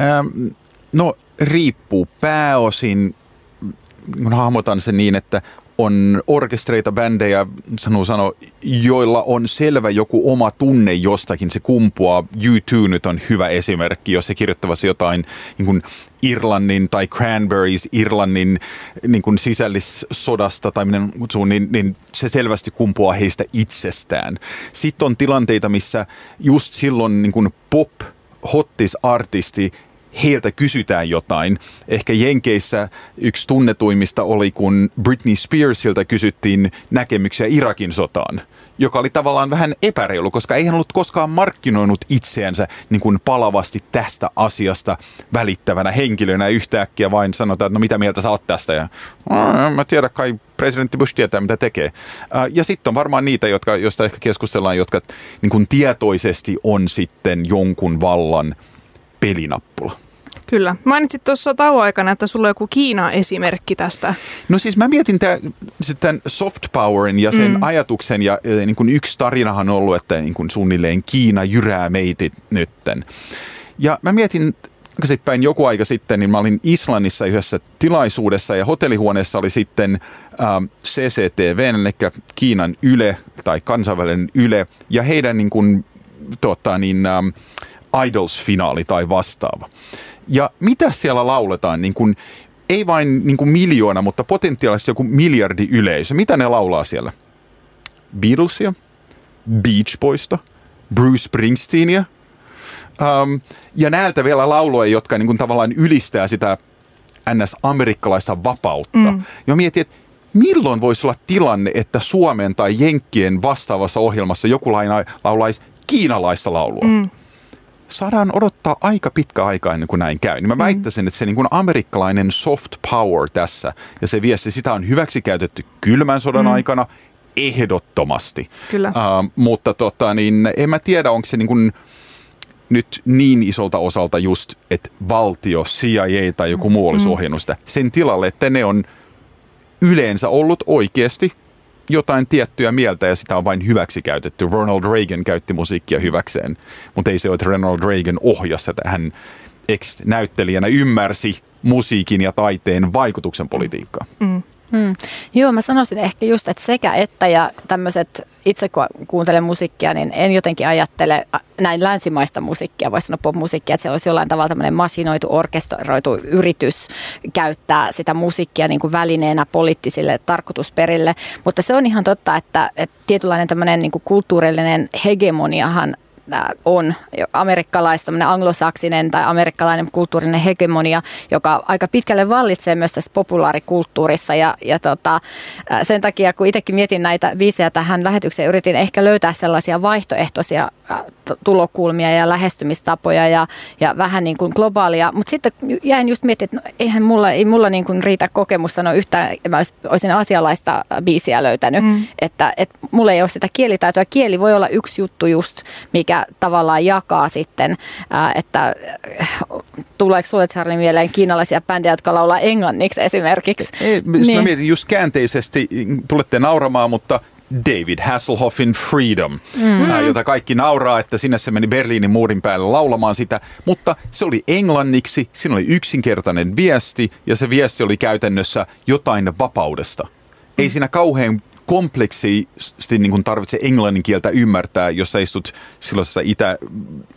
Ähm, no riippuu pääosin, kun hahmotan sen niin, että on orkestreita, bändejä, sanoo sano, joilla on selvä joku oma tunne jostakin, se kumpuaa. U2 nyt on hyvä esimerkki, jos se kirjoittavassa jotain niin kuin Irlannin tai Cranberries Irlannin niin kuin sisällissodasta tai kutsuu, niin, niin se selvästi kumpuaa heistä itsestään. Sitten on tilanteita, missä just silloin niin kuin pop hottis artisti heiltä kysytään jotain. Ehkä Jenkeissä yksi tunnetuimmista oli, kun Britney Spearsilta kysyttiin näkemyksiä Irakin sotaan, joka oli tavallaan vähän epäreilu, koska ei hän ollut koskaan markkinoinut itseänsä niin kuin palavasti tästä asiasta välittävänä henkilönä yhtäkkiä vain sanotaan, että no mitä mieltä sä oot tästä ja mä tiedän kai presidentti Bush tietää, mitä tekee. Ja sitten on varmaan niitä, jotka, joista ehkä keskustellaan, jotka niin kuin tietoisesti on sitten jonkun vallan pelinappula. Kyllä. Mainitsit tuossa tauon aikana, että sulla on joku Kiina-esimerkki tästä. No siis mä mietin tämän soft powerin ja sen mm. ajatuksen ja, ja niin kuin yksi tarinahan on ollut, että niin kuin suunnilleen Kiina jyrää meitit nytten. Ja mä mietin päin joku aika sitten, niin mä olin Islannissa yhdessä tilaisuudessa ja hotellihuoneessa oli sitten ähm, CCTV, eli Kiinan Yle tai kansainvälinen Yle ja heidän niin kuin, tota, niin, ähm, Idols-finaali tai vastaava. Ja mitä siellä lauletaan, niin kuin, ei vain niin kuin miljoona, mutta potentiaalisesti joku miljardi yleisö. Mitä ne laulaa siellä? Beatlesia, Beach Boysta, Bruce Springsteenia. Um, ja näiltä vielä lauloja, jotka niin kuin tavallaan ylistää sitä ns-amerikkalaista vapautta. Mm. Ja mietin, että milloin voisi olla tilanne, että Suomen tai Jenkkien vastaavassa ohjelmassa joku laulaisi kiinalaista laulua? Mm saadaan odottaa aika pitkä aika ennen kuin näin käy. Niin mä mm. väittäisin, että se niin kuin amerikkalainen soft power tässä ja se viesti, sitä on hyväksi käytetty kylmän sodan mm. aikana ehdottomasti. Kyllä. Uh, mutta tota, niin, en mä tiedä, onko se niin kuin, nyt niin isolta osalta just, että valtio, CIA tai joku muu olisi mm. ohjannut sitä sen tilalle, että ne on yleensä ollut oikeasti jotain tiettyä mieltä ja sitä on vain hyväksi käytetty. Ronald Reagan käytti musiikkia hyväkseen, mutta ei se ole, että Ronald Reagan ohjasi, että hän ex-näyttelijänä ymmärsi musiikin ja taiteen vaikutuksen politiikkaa. Mm. Hmm. Joo, mä sanoisin ehkä just, että sekä että ja tämmöiset, itse kun kuuntelen musiikkia, niin en jotenkin ajattele näin länsimaista musiikkia, voisi sanoa pop-musiikkia, että se olisi jollain tavalla tämmöinen masinoitu, orkestroitu yritys käyttää sitä musiikkia niin kuin välineenä poliittisille tarkoitusperille. Mutta se on ihan totta, että, että tietynlainen tämmöinen niin kuin kulttuurillinen hegemoniahan on amerikkalaista, anglosaksinen tai amerikkalainen kulttuurinen hegemonia, joka aika pitkälle vallitsee myös tässä populaarikulttuurissa. Ja, ja tota, sen takia, kun itsekin mietin näitä viisejä tähän lähetykseen, yritin ehkä löytää sellaisia vaihtoehtoisia tulokulmia ja lähestymistapoja ja, ja vähän niin kuin globaalia. Mutta sitten jäin just miettimään, että no, eihän mulla, ei mulla niin kuin riitä kokemus sanoa yhtään, mä olisin asialaista biisiä löytänyt, mm. että, että mulla ei ole sitä kielitaitoa. Kieli voi olla yksi juttu just, mikä tavallaan jakaa sitten, että tuleeko sulle Charlie mieleen kiinalaisia bändejä, jotka laulaa englanniksi esimerkiksi? Ei, niin. Mä mietin just käänteisesti, tulette nauramaan, mutta David Hasselhoffin Freedom, mm. ää, jota kaikki nauraa, että sinne se meni Berliinin muurin päälle laulamaan sitä, mutta se oli englanniksi, siinä oli yksinkertainen viesti ja se viesti oli käytännössä jotain vapaudesta. Mm. Ei siinä kauhean kompleksisesti niin tarvitse englannin kieltä ymmärtää, jos sä istut silloisessa Itä,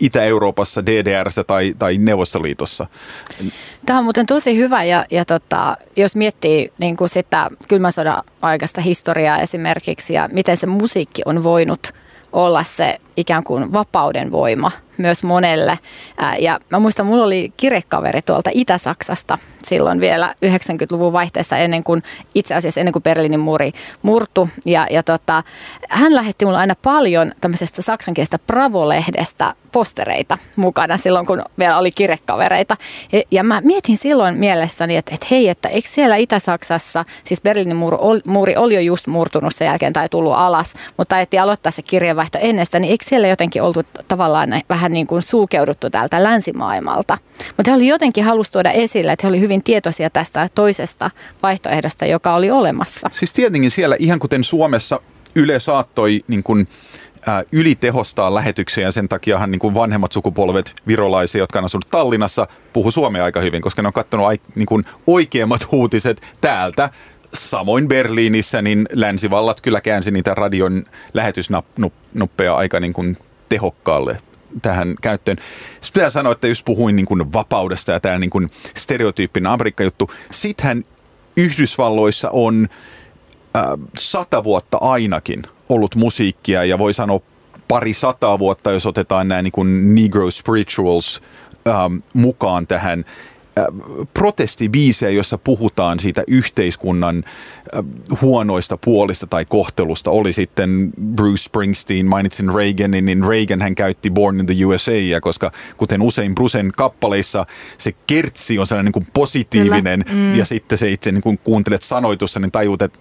Itä-Euroopassa, DDRssä tai, tai Neuvostoliitossa. Tämä on muuten tosi hyvä ja, ja tota, jos miettii niin kuin sitä kylmän sodan aikaista historiaa esimerkiksi ja miten se musiikki on voinut olla se ikään kuin vapauden voima myös monelle. Ja mä muistan, mulla oli kirjekaveri tuolta Itä-Saksasta silloin vielä 90-luvun vaihteesta ennen kuin, itse asiassa ennen kuin Berliinin muuri murtu. Ja, ja tota, hän lähetti mulle aina paljon tämmöisestä saksankielistä Bravo-lehdestä postereita mukana silloin, kun vielä oli kirjekavereita. Ja, ja mä mietin silloin mielessäni, että, että hei, että eikö siellä Itä-Saksassa, siis Berliinin muuri oli jo just murtunut sen jälkeen tai tullut alas, mutta ajettiin aloittaa se kirjeenvaihto ennestä, niin eikö siellä jotenkin oltu tavallaan vähän niin kuin sulkeuduttu täältä länsimaailmalta. Mutta he oli jotenkin halus tuoda esille, että he oli hyvin tietoisia tästä toisesta vaihtoehdosta, joka oli olemassa. Siis tietenkin siellä, ihan kuten Suomessa, Yle saattoi niin kuin, ylitehostaa lähetyksiä ja sen takiahan niin kuin vanhemmat sukupolvet virolaisia, jotka on asunut Tallinnassa, puhu suomea aika hyvin, koska ne on katsonut niin kuin oikeammat uutiset täältä. Samoin Berliinissä, niin länsivallat kyllä käänsi niitä radion lähetysnuppeja aika niin kuin tehokkaalle tähän käyttöön. Sitten pitää sanoa, että jos puhuin niin kuin vapaudesta ja tämä niin kuin stereotyyppinen Amerikka-juttu, sittenhän Yhdysvalloissa on äh, sata vuotta ainakin ollut musiikkia ja voi sanoa pari sataa vuotta, jos otetaan nämä niin kuin Negro Spirituals ähm, mukaan tähän protestibiisejä, jossa puhutaan siitä yhteiskunnan huonoista puolista tai kohtelusta. Oli sitten Bruce Springsteen, mainitsin Reaganin, niin Reagan hän käytti Born in the USA, ja koska kuten usein Brucen kappaleissa se kertsi on sellainen niin kuin positiivinen, mm. ja sitten se itse niin kun kuuntelet sanoitussa, niin tajuut, että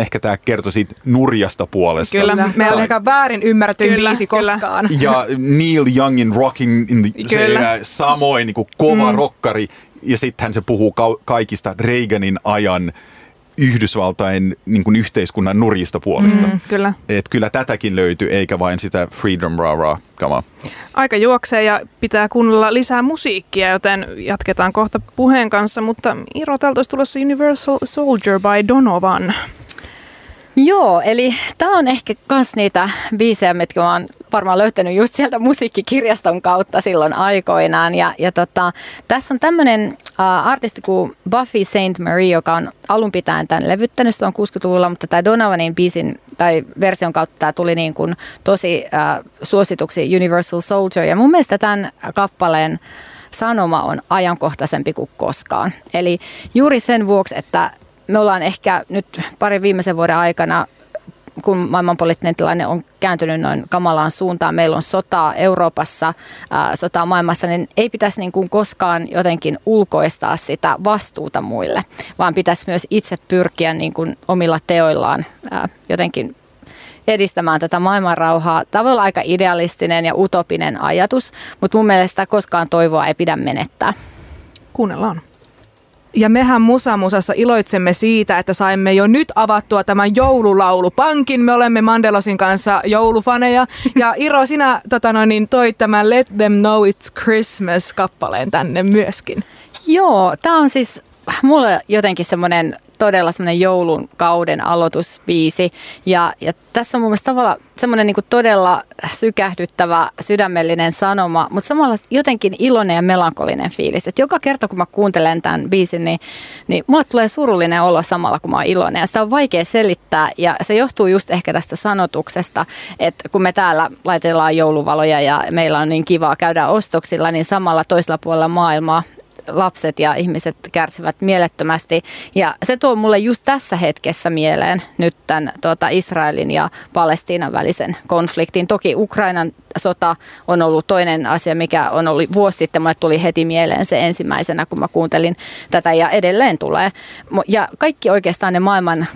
ehkä tämä kertoo siitä nurjasta puolesta. Kyllä, me on ehkä väärin ymmärretty biisi koskaan. Ja Neil Youngin Rocking in the, se, samoin niin kuin kova mm. rokkari, ja sitten se puhuu ka- kaikista Reaganin ajan Yhdysvaltain niin kuin yhteiskunnan nurjista puolesta. Mm, kyllä. Et kyllä tätäkin löytyy, eikä vain sitä freedom rah rah kamaa. Aika juoksee ja pitää kuunnella lisää musiikkia, joten jatketaan kohta puheen kanssa, mutta Iro, täältä olisi tulossa Universal Soldier by Donovan. Joo, eli tämä on ehkä myös niitä biisejä, mitkä mä oon varmaan löytänyt just sieltä musiikkikirjaston kautta silloin aikoinaan. Ja, ja tota, tässä on tämmöinen uh, artisti kuin Buffy St. Marie, joka on alun pitäen tämän levyttänyt on 60-luvulla, mutta tämä Donovanin biisin tai version kautta tämä tuli niin kuin tosi uh, suosituksi Universal Soldier. Ja mun mielestä tämän kappaleen sanoma on ajankohtaisempi kuin koskaan. Eli juuri sen vuoksi, että me ollaan ehkä nyt parin viimeisen vuoden aikana kun maailmanpoliittinen tilanne on kääntynyt noin kamalaan suuntaan, meillä on sotaa Euroopassa, ää, sotaa maailmassa, niin ei pitäisi niin kuin koskaan jotenkin ulkoistaa sitä vastuuta muille, vaan pitäisi myös itse pyrkiä niin kuin omilla teoillaan ää, jotenkin edistämään tätä maailmanrauhaa. Tämä olla aika idealistinen ja utopinen ajatus, mutta mun mielestä koskaan toivoa ei pidä menettää. Kuunnellaan. Ja mehän Musamusassa iloitsemme siitä, että saimme jo nyt avattua tämän joululaulupankin. Me olemme Mandelosin kanssa joulufaneja. Ja Iro, sinä tota noin, niin toit tämän Let Them Know It's Christmas-kappaleen tänne myöskin. Joo, tämä on siis mulle jotenkin semmoinen todella semmoinen joulun kauden aloitusbiisi. Ja, ja tässä on mun mielestä tavallaan semmoinen niin todella sykähdyttävä, sydämellinen sanoma, mutta samalla jotenkin iloinen ja melankolinen fiilis. Et joka kerta, kun mä kuuntelen tämän biisin, niin, niin mulle tulee surullinen olo samalla, kun mä oon iloinen. Ja sitä on vaikea selittää ja se johtuu just ehkä tästä sanotuksesta, että kun me täällä laitellaan jouluvaloja ja meillä on niin kivaa käydä ostoksilla, niin samalla toisella puolella maailmaa lapset ja ihmiset kärsivät mielettömästi. Ja se tuo mulle just tässä hetkessä mieleen nyt tämän tuota, Israelin ja Palestiinan välisen konfliktin. Toki Ukrainan sota on ollut toinen asia, mikä on ollut vuosi sitten. Mulle tuli heti mieleen se ensimmäisenä, kun mä kuuntelin tätä ja edelleen tulee. Ja kaikki oikeastaan ne maailman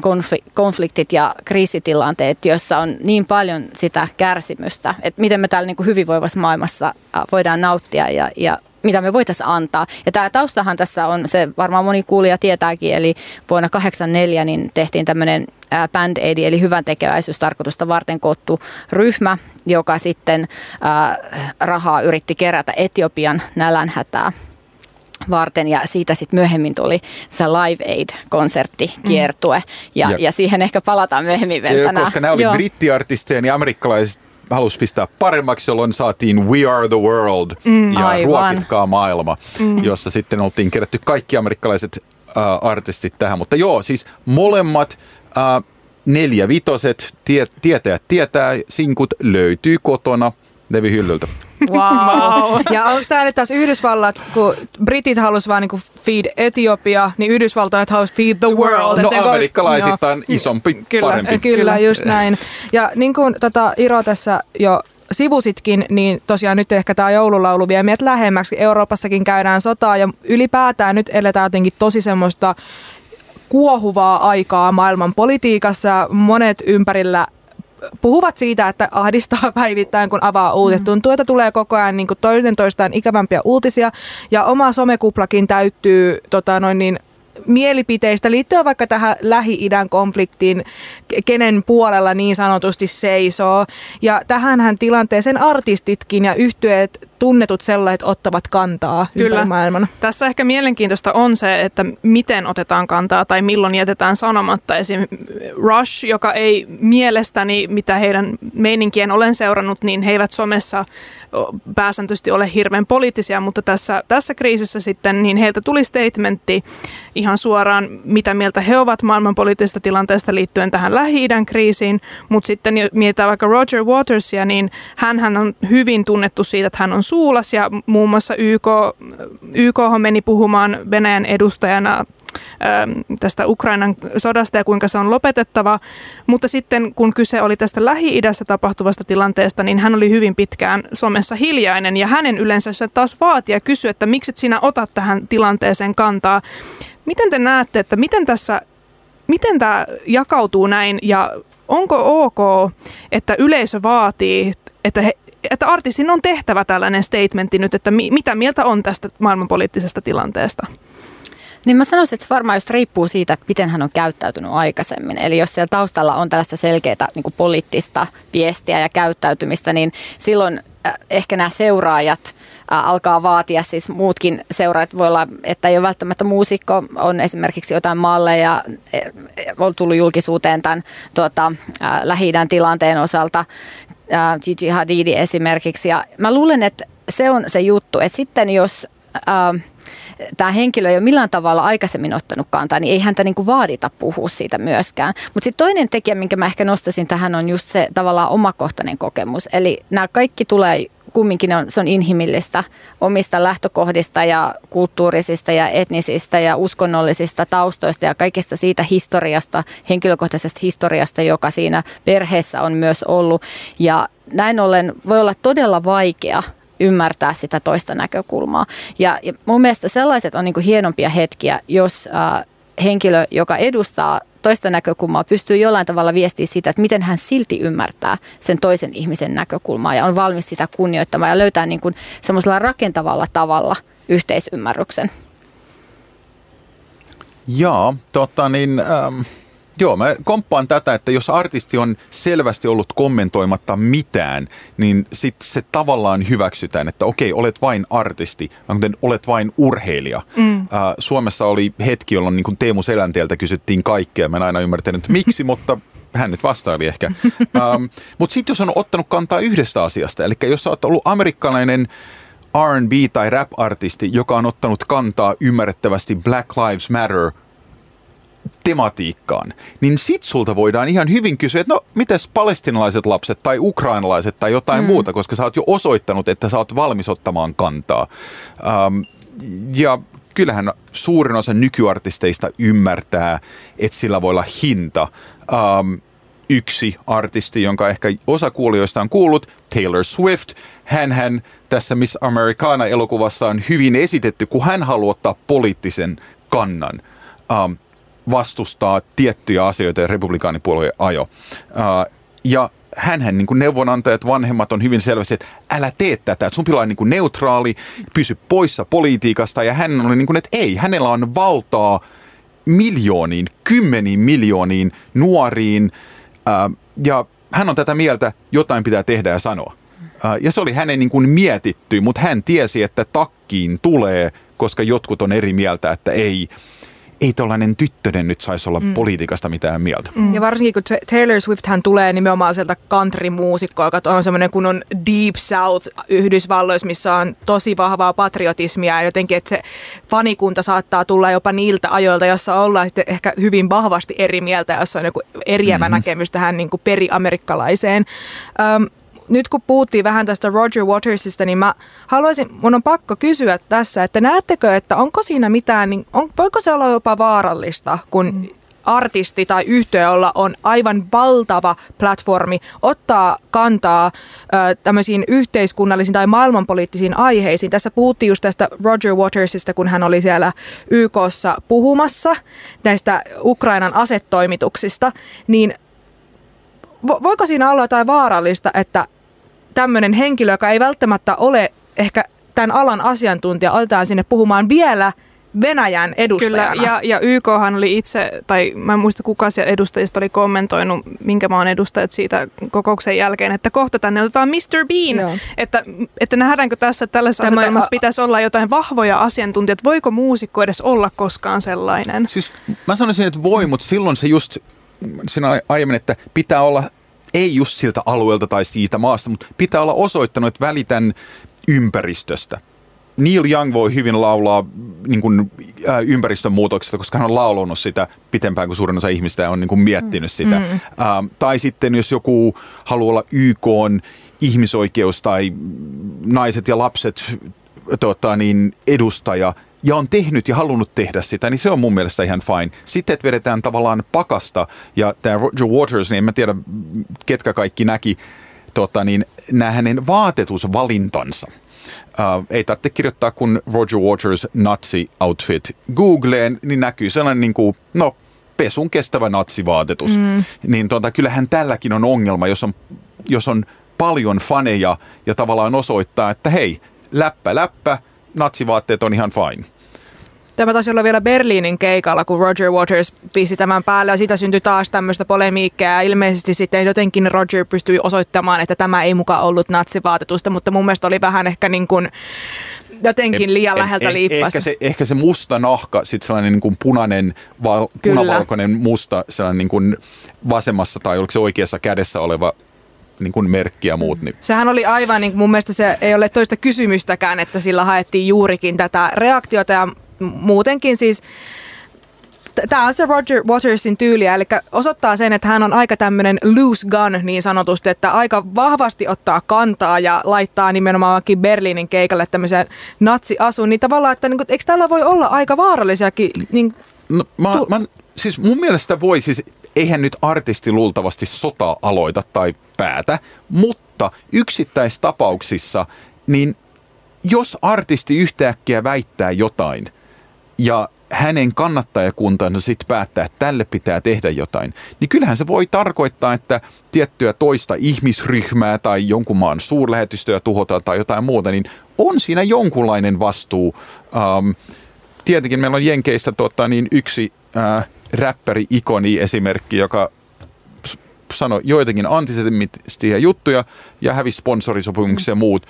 konfliktit ja kriisitilanteet, joissa on niin paljon sitä kärsimystä, että miten me täällä niin kuin hyvinvoivassa maailmassa voidaan nauttia ja, ja mitä me voitaisiin antaa. Ja tämä taustahan tässä on, se varmaan moni kuulija tietääkin, eli vuonna 1984 niin tehtiin tämmöinen Band Aid, eli hyvän tekeväisyystarkoitusta varten koottu ryhmä, joka sitten ää, rahaa yritti kerätä Etiopian nälänhätää varten ja siitä sitten myöhemmin tuli se Live Aid-konsertti kiertue mm. ja, ja, ja siihen ehkä palataan myöhemmin vielä tänään. Koska nämä oli Joo. brittiartisteja, niin amerikkalaiset halusi pistää paremmaksi, jolloin saatiin We Are the World mm, ja aivan. Ruokitkaa maailma, mm. jossa sitten oltiin kerätty kaikki amerikkalaiset äh, artistit tähän. Mutta joo, siis molemmat äh, neljä vitoset, tie, tietäjät tietää, sinkut löytyy kotona levyhyllyltä. Wow. Ja onko tämä nyt taas Yhdysvallat, kun Britit halusivat vaan niinku feed Etiopia, niin Yhdysvaltalaiset halusivat feed the world. No Et amerikkalaisittain no. isompi, kyllä, parempi. Kyllä, kyllä, just näin. Ja niin kuin tota Iro tässä jo sivusitkin, niin tosiaan nyt ehkä tämä joululaulu vie meidät lähemmäksi. Euroopassakin käydään sotaa ja ylipäätään nyt eletään jotenkin tosi semmoista kuohuvaa aikaa maailman politiikassa. Monet ympärillä puhuvat siitä, että ahdistaa <laughs> päivittäin, kun avaa uutiset. Mm. Tuntuu, että tulee koko ajan niin kuin toinen toistaan ikävämpiä uutisia. Ja oma somekuplakin täyttyy tota, noin niin, mielipiteistä liittyen vaikka tähän Lähi-idän konfliktiin, kenen puolella niin sanotusti seisoo. Ja tähänhän tilanteeseen artistitkin ja yhtyeet tunnetut sellaiset ottavat kantaa Kyllä. ympäri maailman. Tässä ehkä mielenkiintoista on se, että miten otetaan kantaa tai milloin jätetään sanomatta. Esim. Rush, joka ei mielestäni, mitä heidän meininkien olen seurannut, niin he eivät somessa pääsääntöisesti ole hirveän poliittisia, mutta tässä, tässä kriisissä sitten niin heiltä tuli statementti ihan suoraan, mitä mieltä he ovat maailmanpoliittisesta tilanteesta liittyen tähän Lähi-idän kriisiin, mutta sitten mietitään vaikka Roger Watersia, niin hän on hyvin tunnettu siitä, että hän on suulas ja muun muassa YK, YK meni puhumaan Venäjän edustajana tästä Ukrainan sodasta ja kuinka se on lopetettava. Mutta sitten kun kyse oli tästä Lähi-idässä tapahtuvasta tilanteesta, niin hän oli hyvin pitkään somessa hiljainen ja hänen yleensä se taas vaatii ja kysyi, että miksi sinä otat tähän tilanteeseen kantaa. Miten te näette, että miten tässä miten tämä jakautuu näin ja onko ok, että yleisö vaatii, että, he, että artistin on tehtävä tällainen statementti nyt, että mi, mitä mieltä on tästä maailmanpoliittisesta tilanteesta? Niin mä sanoisin, että se varmaan just riippuu siitä, että miten hän on käyttäytynyt aikaisemmin. Eli jos siellä taustalla on tällaista selkeää niin poliittista viestiä ja käyttäytymistä, niin silloin äh, ehkä nämä seuraajat äh, alkaa vaatia, siis muutkin seuraajat voi olla, että ei ole välttämättä muusikko, on esimerkiksi jotain malleja, äh, on tullut julkisuuteen tämän tuota, lähi tilanteen osalta, Gigi Hadidi esimerkiksi. Ja mä luulen, että se on se juttu, että sitten jos äh, tämä henkilö ei ole millään tavalla aikaisemmin ottanut kantaa, niin ei häntä niin kuin vaadita puhua siitä myöskään. Mutta sitten toinen tekijä, minkä mä ehkä nostasin tähän, on just se tavallaan omakohtainen kokemus. Eli nämä kaikki tulee kumminkin on, se on inhimillistä omista lähtökohdista ja kulttuurisista ja etnisistä ja uskonnollisista taustoista ja kaikesta siitä historiasta, henkilökohtaisesta historiasta, joka siinä perheessä on myös ollut. Ja näin ollen voi olla todella vaikea ymmärtää sitä toista näkökulmaa. Ja, ja mun mielestä sellaiset on niin kuin hienompia hetkiä, jos äh, henkilö, joka edustaa toista näkökulmaa, pystyy jollain tavalla viestiä siitä, että miten hän silti ymmärtää sen toisen ihmisen näkökulmaa ja on valmis sitä kunnioittamaan ja löytää niin kuin semmoisella rakentavalla tavalla yhteisymmärryksen. Joo, tota niin... Ähm Joo, mä komppaan tätä, että jos artisti on selvästi ollut kommentoimatta mitään, niin sitten se tavallaan hyväksytään, että okei, olet vain artisti, kuten olet vain urheilija. Mm. Äh, Suomessa oli hetki, jolloin niin Teemu Selänteeltä kysyttiin kaikkea. Mä en aina ymmärtänyt miksi, mutta hän nyt vastaili ehkä. <laughs> ähm, mutta sitten jos on ottanut kantaa yhdestä asiasta, eli jos olet ollut amerikkalainen R&B- tai rap-artisti, joka on ottanut kantaa ymmärrettävästi Black Lives Matter – tematiikkaan, niin sit sulta voidaan ihan hyvin kysyä, että no mites palestinalaiset lapset tai ukrainalaiset tai jotain mm. muuta, koska sä oot jo osoittanut, että sä oot valmis ottamaan kantaa. Um, ja kyllähän suurin osa nykyartisteista ymmärtää, että sillä voi olla hinta. Um, yksi artisti, jonka ehkä osa kuulijoista on kuullut, Taylor Swift. Hän, hän tässä Miss Americana-elokuvassa on hyvin esitetty, kun hän haluaa ottaa poliittisen kannan. Um, vastustaa tiettyjä asioita ja republikaanipuolue ajo. Ja hänhän niin neuvonantajat, vanhemmat on hyvin selvästi, että älä tee tätä, että sun pitää olla niin neutraali, pysy poissa politiikasta ja hän oli niin kuin, että ei, hänellä on valtaa miljooniin, kymmeniin miljooniin nuoriin ja hän on tätä mieltä, jotain pitää tehdä ja sanoa. Ja se oli hänen niin kuin mietitty, mutta hän tiesi, että takkiin tulee, koska jotkut on eri mieltä, että ei, ei tällainen tyttönen nyt saisi olla mm. politiikasta mitään mieltä. Mm. Ja varsinkin kun Taylor Swift hän tulee nimenomaan sieltä country-muusikkoa, joka on semmoinen kunnon deep south Yhdysvalloissa, missä on tosi vahvaa patriotismia ja jotenkin, että se fanikunta saattaa tulla jopa niiltä ajoilta, jossa ollaan sitten ehkä hyvin vahvasti eri mieltä, jossa on joku eriävä mm-hmm. näkemys tähän niin kuin periamerikkalaiseen. Um, nyt kun puhuttiin vähän tästä Roger Watersista, niin mä haluaisin, mun on pakko kysyä tässä, että näettekö, että onko siinä mitään, niin on, voiko se olla jopa vaarallista, kun mm artisti tai yhtiö, jolla on aivan valtava platformi, ottaa kantaa ö, tämmöisiin yhteiskunnallisiin tai maailmanpoliittisiin aiheisiin. Tässä puhuttiin just tästä Roger Watersista, kun hän oli siellä YKssa puhumassa näistä Ukrainan asetoimituksista, niin voiko siinä olla jotain vaarallista, että tämmöinen henkilö, joka ei välttämättä ole ehkä tämän alan asiantuntija, otetaan sinne puhumaan vielä Venäjän edustajana. Kyllä, ja, ja YKhan oli itse, tai mä en muista kuka siellä edustajista oli kommentoinut, minkä maan edustajat siitä kokouksen jälkeen, että kohta tänne otetaan Mr. Bean. Että, että nähdäänkö tässä, että tällaisessa Tämä, asetelmassa a, pitäisi olla jotain vahvoja asiantuntijoita. Voiko muusikko edes olla koskaan sellainen? Siis mä sanoisin, että voi, mutta silloin se just, siinä aiemmin, että pitää olla ei just siltä alueelta tai siitä maasta, mutta pitää olla osoittanut, että välitän ympäristöstä. Neil Young voi hyvin laulaa niin kuin, äh, ympäristönmuutoksesta, koska hän on laulunut sitä pitempään kuin suurin osa ihmistä ja on niin kuin, miettinyt sitä. Mm. Äh, tai sitten jos joku haluaa olla YK ihmisoikeus tai naiset ja lapset tota, niin, edustaja, ja on tehnyt ja halunnut tehdä sitä, niin se on mun mielestä ihan fine. Sitten, että vedetään tavallaan pakasta, ja tämä Roger Waters, niin en mä tiedä, ketkä kaikki näki tota, niin, nämä hänen vaatetusvalintansa. Uh, ei tarvitse kirjoittaa kun Roger Waters natsi outfit Googleen, niin näkyy sellainen niin kuin, no, pesun kestävä natsivaatetus. Mm. Niin tota, kyllähän tälläkin on ongelma, jos on, jos on paljon faneja ja tavallaan osoittaa, että hei, läppä läppä, natsivaatteet on ihan fine. Tämä taisi olla vielä Berliinin keikalla, kun Roger Waters pisti tämän päälle ja siitä syntyi taas tämmöistä polemiikkaa. Ja ilmeisesti sitten jotenkin Roger pystyi osoittamaan, että tämä ei mukaan ollut natsivaatetusta, mutta mun mielestä oli vähän ehkä niin kuin jotenkin liian eh, läheltä eh, liippas. Ehkä se, ehkä se musta nahka, sitten sellainen niin kuin punainen, val, punavalkoinen musta, sellainen niin kuin vasemmassa tai oliko se oikeassa kädessä oleva niin kuin merkki ja muut. Niin. Sehän oli aivan, niin mun mielestä se ei ole toista kysymystäkään, että sillä haettiin juurikin tätä reaktiota ja muutenkin siis Tämä on se Roger Watersin tyyliä, eli osoittaa sen, että hän on aika tämmöinen loose gun niin sanotusti, että aika vahvasti ottaa kantaa ja laittaa nimenomaankin Berliinin keikalle tämmöisen natsiasun, niin tavallaan, että niin, eikö tällä voi olla aika vaarallisiakin? Niin, no, mä, tu- mä, siis mun mielestä voi, siis eihän nyt artisti luultavasti sota aloita tai päätä, mutta yksittäistapauksissa, niin jos artisti yhtäkkiä väittää jotain – ja hänen kannattajakuntansa sitten päättää, että tälle pitää tehdä jotain, niin kyllähän se voi tarkoittaa, että tiettyä toista ihmisryhmää tai jonkun maan suurlähetystöä tuhotaan tai jotain muuta, niin on siinä jonkunlainen vastuu. Ähm, tietenkin meillä on Jenkeissä tota, niin yksi äh, räppäri-ikoni esimerkki, joka sanoi joitakin antisemitistisiä juttuja ja hävisi sponsorisopimuksia ja muut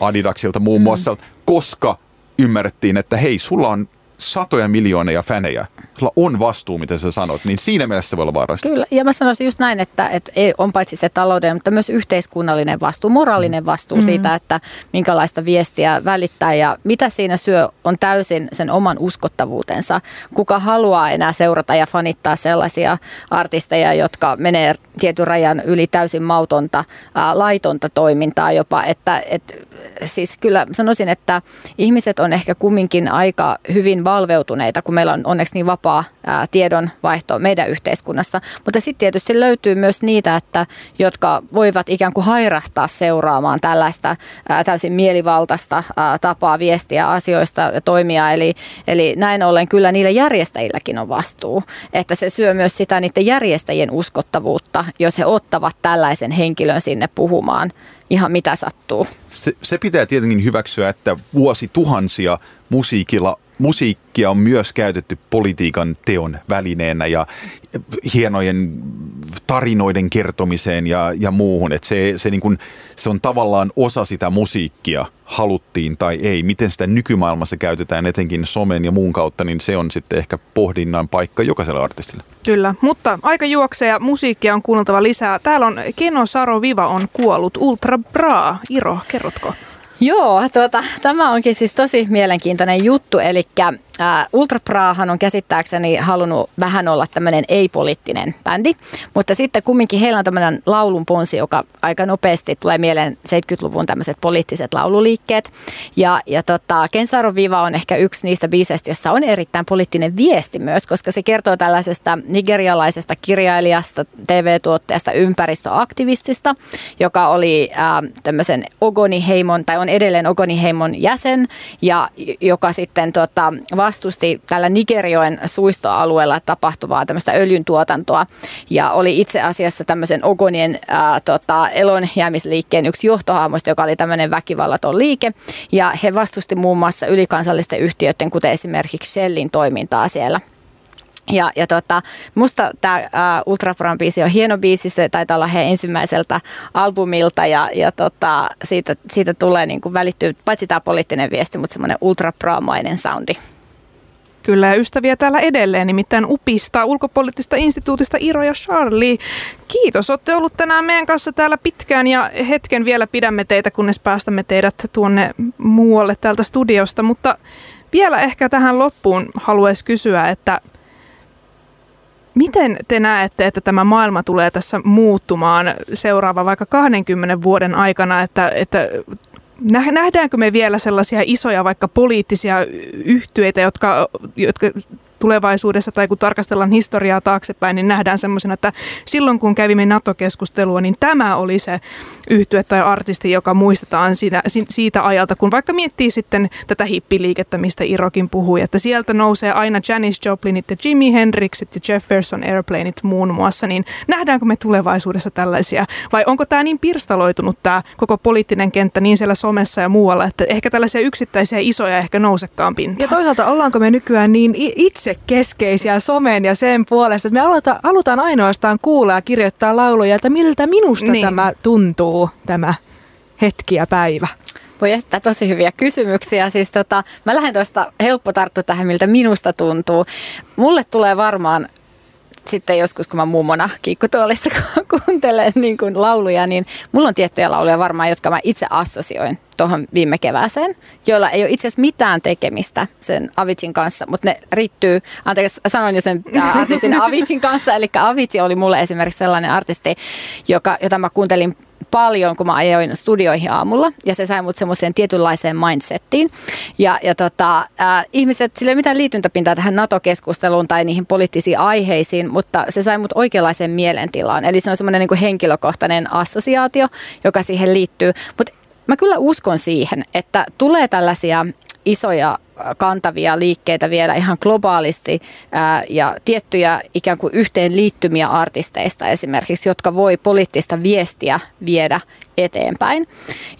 Adidaksilta muun muassa, mm. koska ymmärrettiin, että hei, sulla on satoja miljoonia fänejä, sulla on vastuu, mitä sä sanot, niin siinä mielessä se voi olla vaarallista. Kyllä, ja mä sanoisin just näin, että, että on paitsi se talouden, mutta myös yhteiskunnallinen vastuu, moraalinen vastuu mm. siitä, että minkälaista viestiä välittää ja mitä siinä syö on täysin sen oman uskottavuutensa. Kuka haluaa enää seurata ja fanittaa sellaisia artisteja, jotka menee tietyn rajan yli täysin mautonta, ää, laitonta toimintaa jopa, että et, siis kyllä sanoisin, että ihmiset on ehkä kumminkin aika hyvin valveutuneita, kun meillä on onneksi niin vapaa tiedonvaihto meidän yhteiskunnassa. Mutta sitten tietysti löytyy myös niitä, että, jotka voivat ikään kuin hairahtaa seuraamaan tällaista ää, täysin mielivaltaista ää, tapaa viestiä asioista ja toimia. Eli, eli näin ollen kyllä niillä järjestäjilläkin on vastuu, että se syö myös sitä niiden järjestäjien uskottavuutta, jos he ottavat tällaisen henkilön sinne puhumaan ihan mitä sattuu. Se, se pitää tietenkin hyväksyä, että vuosi tuhansia musiikilla musiikkia on myös käytetty politiikan teon välineenä ja hienojen tarinoiden kertomiseen ja, ja muuhun. Et se, se, niin kun, se on tavallaan osa sitä musiikkia, haluttiin tai ei. Miten sitä nykymaailmassa käytetään etenkin somen ja muun kautta, niin se on sitten ehkä pohdinnan paikka jokaiselle artistille. Kyllä, mutta aika juoksee ja musiikkia on kuunneltava lisää. Täällä on Keno Saro Viva on kuollut. Ultra Bra. Iro, kerrotko? Joo, tuota, tämä onkin siis tosi mielenkiintoinen juttu. Eli Ultra Prahan on käsittääkseni halunnut vähän olla tämmöinen ei-poliittinen bändi, mutta sitten kumminkin heillä on tämmöinen laulun ponsi, joka aika nopeasti tulee mieleen 70-luvun tämmöiset poliittiset laululiikkeet. Ja, ja tota, Kensaro Viva on ehkä yksi niistä biiseistä, jossa on erittäin poliittinen viesti myös, koska se kertoo tällaisesta nigerialaisesta kirjailijasta, TV-tuottajasta, ympäristöaktivistista, joka oli äh, tämmöisen Ogoni-heimon, tai on edelleen Ogoni-heimon jäsen, ja joka sitten tota, vastusti tällä Nigerioen suistoalueella tapahtuvaa tämmöistä öljyntuotantoa ja oli itse asiassa tämmöisen Ogonien ää, tota, elonjäämisliikkeen yksi johtohaamoista, joka oli tämmöinen väkivallaton liike ja he vastusti muun muassa ylikansallisten yhtiöiden, kuten esimerkiksi Shellin toimintaa siellä. Ja, ja tota, musta tämä Ultra Brown biisi on hieno biisi, se taitaa olla heidän ensimmäiseltä albumilta ja, ja tota, siitä, siitä tulee niin kuin välittyy paitsi tämä poliittinen viesti, mutta semmoinen Ultra Brown-mainen soundi. Kyllä, ja ystäviä täällä edelleen, nimittäin UPista, ulkopoliittista instituutista Iro ja Charlie. Kiitos, olette ollut tänään meidän kanssa täällä pitkään ja hetken vielä pidämme teitä, kunnes päästämme teidät tuonne muualle täältä studiosta. Mutta vielä ehkä tähän loppuun haluaisin kysyä, että Miten te näette, että tämä maailma tulee tässä muuttumaan seuraava vaikka 20 vuoden aikana, että, että nähdäänkö me vielä sellaisia isoja vaikka poliittisia yhtyeitä, jotka, jotka tulevaisuudessa tai kun tarkastellaan historiaa taaksepäin, niin nähdään semmoisena, että silloin kun kävimme NATO-keskustelua, niin tämä oli se yhtye tai artisti, joka muistetaan siitä, siitä ajalta, kun vaikka miettii sitten tätä hippiliikettä, mistä Irokin puhui, että sieltä nousee aina Janis Joplinit ja Jimi Hendrixit ja Jefferson Airplaneit muun muassa, niin nähdäänkö me tulevaisuudessa tällaisia? Vai onko tämä niin pirstaloitunut tämä koko poliittinen kenttä niin siellä somessa ja muualla, että ehkä tällaisia yksittäisiä isoja ehkä nousekaan pintaan? Ja toisaalta ollaanko me nykyään niin itse itse keskeisiä somen ja sen puolesta, että me halutaan, halutaan ainoastaan kuulla ja kirjoittaa lauluja, että miltä minusta niin. tämä tuntuu, tämä hetki ja päivä. Voi jättää tosi hyviä kysymyksiä. Siis tota, mä lähden tuosta helppo tarttua tähän, miltä minusta tuntuu. Mulle tulee varmaan sitten joskus, kun mä mummona kiikkutuolissa <laughs> kuuntelen niin kuin lauluja, niin mulla on tiettyjä lauluja varmaan, jotka mä itse assosioin tuohon viime kevääseen, joilla ei ole itse asiassa mitään tekemistä sen Avicin kanssa, mutta ne riittyy, anteeksi sanoin jo sen artistin <laughs> Avicin kanssa, eli Avicii oli mulle esimerkiksi sellainen artisti, joka, jota mä kuuntelin paljon, kun mä ajoin studioihin aamulla ja se sai mut semmoiseen tietynlaiseen mindsettiin. Ja, ja tota, äh, ihmiset, sillä ei mitään liityntäpintaa tähän NATO-keskusteluun tai niihin poliittisiin aiheisiin, mutta se sai mut oikeanlaiseen mielentilaan. Eli se on semmoinen niin henkilökohtainen assosiaatio, joka siihen liittyy. Mutta mä kyllä uskon siihen, että tulee tällaisia isoja kantavia liikkeitä vielä ihan globaalisti ää, ja tiettyjä ikään kuin yhteenliittymiä artisteista esimerkiksi, jotka voi poliittista viestiä viedä eteenpäin.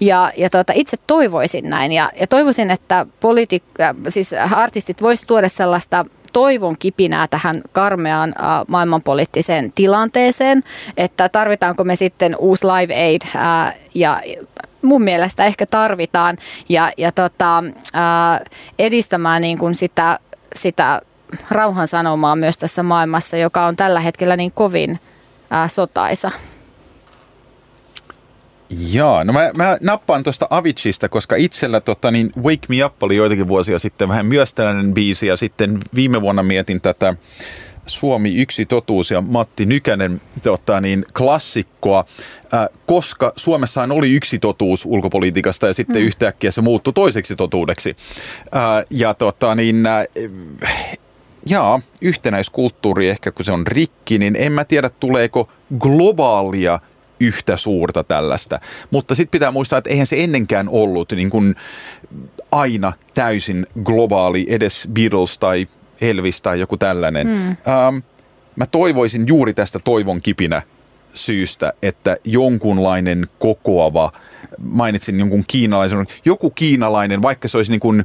Ja, ja tuota, itse toivoisin näin ja, ja toivoisin, että politi- siis artistit voisivat tuoda sellaista toivon kipinää tähän karmeaan äh, maailmanpoliittiseen tilanteeseen, että tarvitaanko me sitten uusi Live Aid ja mun mielestä ehkä tarvitaan ja, ja tota, ää, edistämään niin kuin sitä, sitä rauhan sanomaa myös tässä maailmassa, joka on tällä hetkellä niin kovin ää, sotaisa. Joo, no mä, mä nappaan tuosta Avicista, koska itsellä tota, niin Wake Me Up oli joitakin vuosia sitten vähän myös tällainen biisi ja sitten viime vuonna mietin tätä Suomi yksi totuus ja Matti Nykänen tota, niin, klassikkoa, äh, koska Suomessahan oli yksi totuus ulkopolitiikasta ja sitten mm. yhtäkkiä se muuttui toiseksi totuudeksi. Äh, ja tota, niin, äh, jaa, yhtenäiskulttuuri ehkä kun se on rikki, niin en mä tiedä tuleeko globaalia yhtä suurta tällaista. Mutta sitten pitää muistaa, että eihän se ennenkään ollut niin kuin aina täysin globaali, edes Beatles tai Elvis tai joku tällainen. Mm. Ähm, mä toivoisin juuri tästä toivon kipinä syystä, että jonkunlainen kokoava, mainitsin jonkun kiinalaisen, joku kiinalainen, vaikka se olisi niin kuin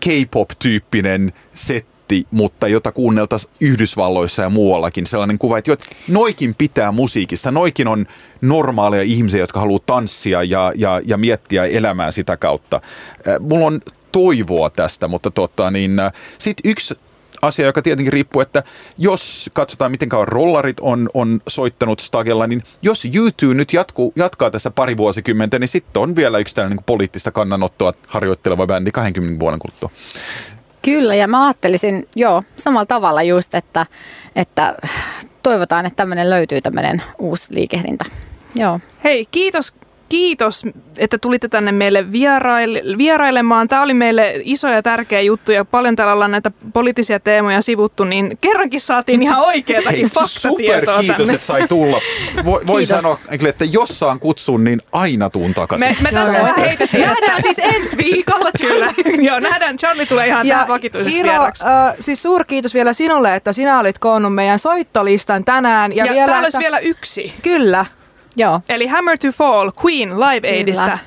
K-pop-tyyppinen setti, mutta jota kuunneltaisiin Yhdysvalloissa ja muuallakin. Sellainen kuva, että jo, noikin pitää musiikista, noikin on normaaleja ihmisiä, jotka haluaa tanssia ja, ja, ja miettiä elämää sitä kautta. Äh, mulla on toivoa tästä, mutta tota, niin, äh, sitten yksi asia, joka tietenkin riippuu, että jos katsotaan miten kauan rollarit on, on soittanut Stagella, niin jos YouTube nyt jatkuu, jatkaa tässä pari vuosikymmentä, niin sitten on vielä yksi tällainen niin poliittista kannanottoa harjoitteleva bändi 20 vuoden kuluttua. Kyllä, ja mä ajattelisin, joo, samalla tavalla just, että, että toivotaan, että tämmöinen löytyy tämmöinen uusi liikehdintä. Joo. Hei, kiitos kiitos, että tulitte tänne meille vieraille, vierailemaan. Tämä oli meille iso ja tärkeä juttu ja paljon täällä ollaan näitä poliittisia teemoja sivuttu, niin kerrankin saatiin ihan oikeatakin <laughs> faktatietoa super, kiitos, tänne. että sai tulla. Voi, voi sanoa, että jos saan kutsun, niin aina tuun takaisin. Me, me tässä heitettiin. Nähdään siis ensi viikolla. <laughs> Kyllä. Joo, nähdään. Charlie tulee ihan ja tähän vakituiseksi Hiro, äh, siis suurkiitos vielä sinulle, että sinä olit koonnut meidän soittolistan tänään. Ja, ja vielä, täällä että... olisi vielä yksi. Kyllä. Joo. Eli Hammer to Fall, Queen Live Aidista.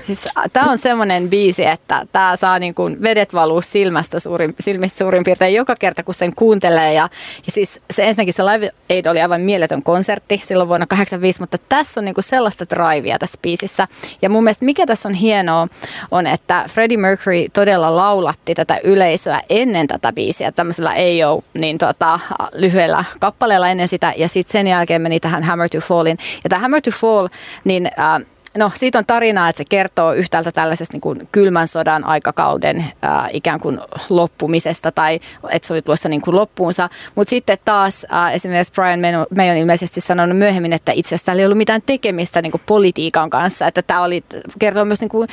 Siis tämä on semmoinen biisi, että tämä saa niin kuin vedet valuu silmästä suurin, silmistä suurin piirtein joka kerta, kun sen kuuntelee. Ja, ja siis se ensinnäkin se Live Aid oli aivan mieletön konsertti silloin vuonna 85, mutta tässä on niin kuin sellaista drivea tässä biisissä. Ja mun mielestä mikä tässä on hienoa on, että Freddie Mercury todella laulatti tätä yleisöä ennen tätä biisiä tämmöisellä ei ole niin tota, lyhyellä kappaleella ennen sitä. Ja sitten sen jälkeen meni tähän Hammer to Fallin. Ja tämä Hammer to Fall, niin... Äh, No siitä on tarinaa, että se kertoo yhtäältä tällaisesta niin kuin kylmän sodan aikakauden ää, ikään kuin loppumisesta tai että se oli tuossa niin kuin loppuunsa. Mutta sitten taas ää, esimerkiksi Brian May on ilmeisesti sanonut myöhemmin, että itse asiassa täällä ei ollut mitään tekemistä niin kuin politiikan kanssa. Että tämä oli, kertoo myös niin kuin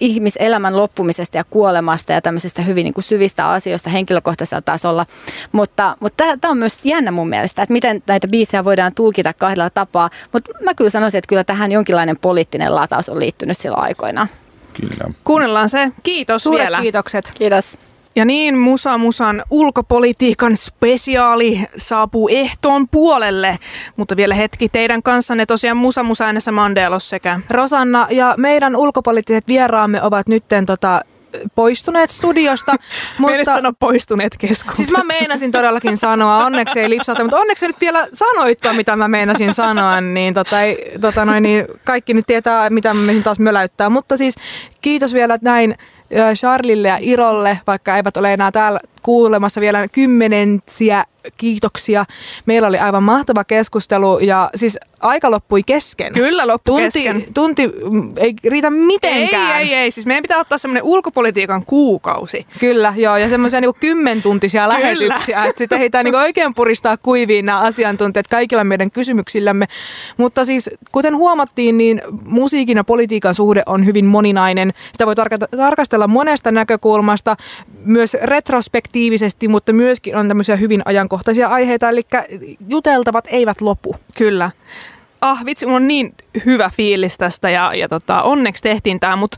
ihmiselämän loppumisesta ja kuolemasta ja tämmöisistä hyvin niin kuin syvistä asioista henkilökohtaisella tasolla. Mutta, mutta tämä on myös jännä mun mielestä, että miten näitä biisejä voidaan tulkita kahdella tapaa. Mutta mä kyllä sanoisin, että kyllä tähän jonkinlainen poliittinen poliittinen lataus on liittynyt silloin aikoina. Kyllä. Kuunnellaan se. Kiitos Suuret vielä. kiitokset. Kiitos. Ja niin, Musa Musan ulkopolitiikan spesiaali saapuu ehtoon puolelle, mutta vielä hetki teidän kanssanne tosiaan Musa Musa äänessä Mandelos sekä Rosanna ja meidän ulkopoliittiset vieraamme ovat nytten tota, poistuneet studiosta. <laughs> mutta... sano poistuneet keskuudesta. Siis mä meinasin todellakin sanoa, onneksi ei lipsata, mutta onneksi nyt vielä sanoit mitä mä meinasin sanoa, niin, tota, ei, tota noin, niin kaikki nyt tietää, mitä mä taas möläyttää. Mutta siis kiitos vielä näin Charlille ja Irolle, vaikka eivät ole enää täällä kuulemassa vielä kymmenensiä kiitoksia. Meillä oli aivan mahtava keskustelu ja siis aika loppui kesken. Kyllä loppui tunti, kesken. Tunti ei riitä mitenkään. Ei, ei, ei. Siis meidän pitää ottaa semmoinen ulkopolitiikan kuukausi. Kyllä, joo. Ja semmoisia niinku kymmentuntisia Kyllä. lähetyksiä. Että sitten heitä niinku oikein puristaa kuiviin nämä asiantuntijat kaikilla meidän kysymyksillämme. Mutta siis kuten huomattiin, niin musiikin ja politiikan suhde on hyvin moninainen. Sitä voi tarkastella monesta näkökulmasta, myös retrospektiivisesti, mutta myöskin on tämmöisiä hyvin ajankohtaisia aiheita. Eli juteltavat eivät lopu. Kyllä ah vitsi, mulla on niin hyvä fiilis tästä ja, ja tota, onneksi tehtiin tämä, mutta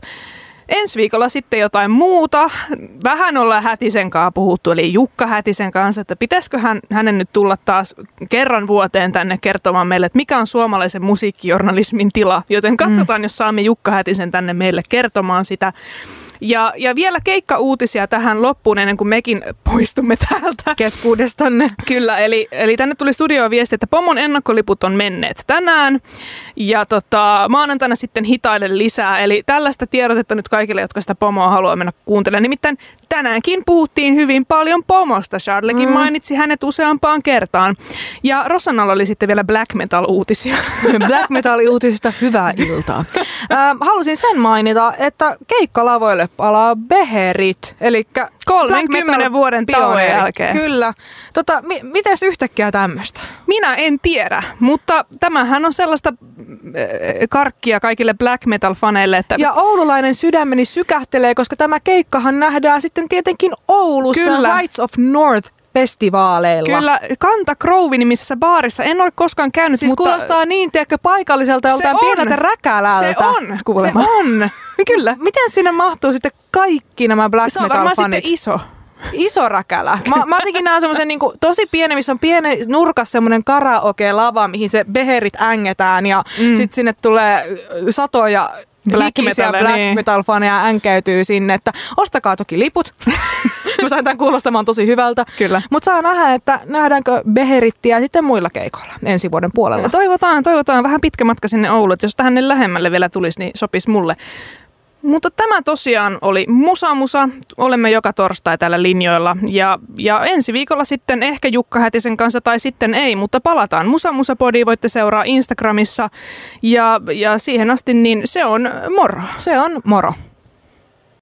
ensi viikolla sitten jotain muuta. Vähän ollaan Hätisen kanssa puhuttu, eli Jukka Hätisen kanssa, että pitäisikö hän, hänen nyt tulla taas kerran vuoteen tänne kertomaan meille, että mikä on suomalaisen musiikkijournalismin tila. Joten katsotaan, mm. jos saamme Jukka Hätisen tänne meille kertomaan sitä. Ja, ja vielä keikka-uutisia tähän loppuun ennen kuin mekin poistumme täältä. Keskuudestanne. Kyllä, eli, eli tänne tuli studioon viesti, että Pomon ennakkoliput on menneet tänään. Ja tota, maanantaina sitten hitaille lisää. Eli tällaista tiedotetta nyt kaikille, jotka sitä Pomoa haluaa mennä kuuntelemaan. Nimittäin tänäänkin puhuttiin hyvin paljon Pomosta. Charlekin mm. mainitsi hänet useampaan kertaan. Ja Rosannalla oli sitten vielä black metal-uutisia. <laughs> black metal-uutisista hyvää iltaa. <laughs> äh, halusin sen mainita, että keikkalavoille palaa Beherit, eli 30 vuoden tauon jälkeen. Kyllä. Tota, mi- mites yhtäkkiä tämmöistä? Minä en tiedä, mutta tämähän on sellaista äh, karkkia kaikille black metal-faneille. Että... Ja oululainen sydämeni sykähtelee, koska tämä keikkahan nähdään sitten tietenkin Oulussa Kyllä. Rights of North festivaaleilla. Kyllä, Kanta Krovi nimisessä baarissa. En ole koskaan käynyt, siis mutta... kuulostaa niin, tiedätkö, paikalliselta joltain pieneltä räkälältä. Se on, kuulemma. Se on. <laughs> Kyllä. Miten sinne mahtuu sitten kaikki nämä black metal fanit? Se on varmaan sitten iso. iso räkälä. Mä, mä jotenkin näen semmoisen niin tosi pienen, missä on pieni nurkas semmoinen karaoke-lava, mihin se beherit ängetään ja mm. sitten sinne tulee satoja black metal, black niin. metal faneja änkäytyy sinne, että ostakaa toki liput. <laughs> Mä sain tämän kuulostamaan tosi hyvältä. Kyllä. Mutta saa nähdä, että nähdäänkö Beherittiä sitten muilla keikoilla ensi vuoden puolella. Ja toivotaan, toivotaan vähän pitkä matka sinne Ouluun, että jos tähän lähemmälle vielä tulisi, niin sopisi mulle. Mutta tämä tosiaan oli Musa Musa. Olemme joka torstai täällä linjoilla. Ja, ja ensi viikolla sitten ehkä Jukka Hätisen kanssa tai sitten ei, mutta palataan Musa Musa Podi. Voitte seuraa Instagramissa. Ja, ja siihen asti niin se on moro. Se on moro.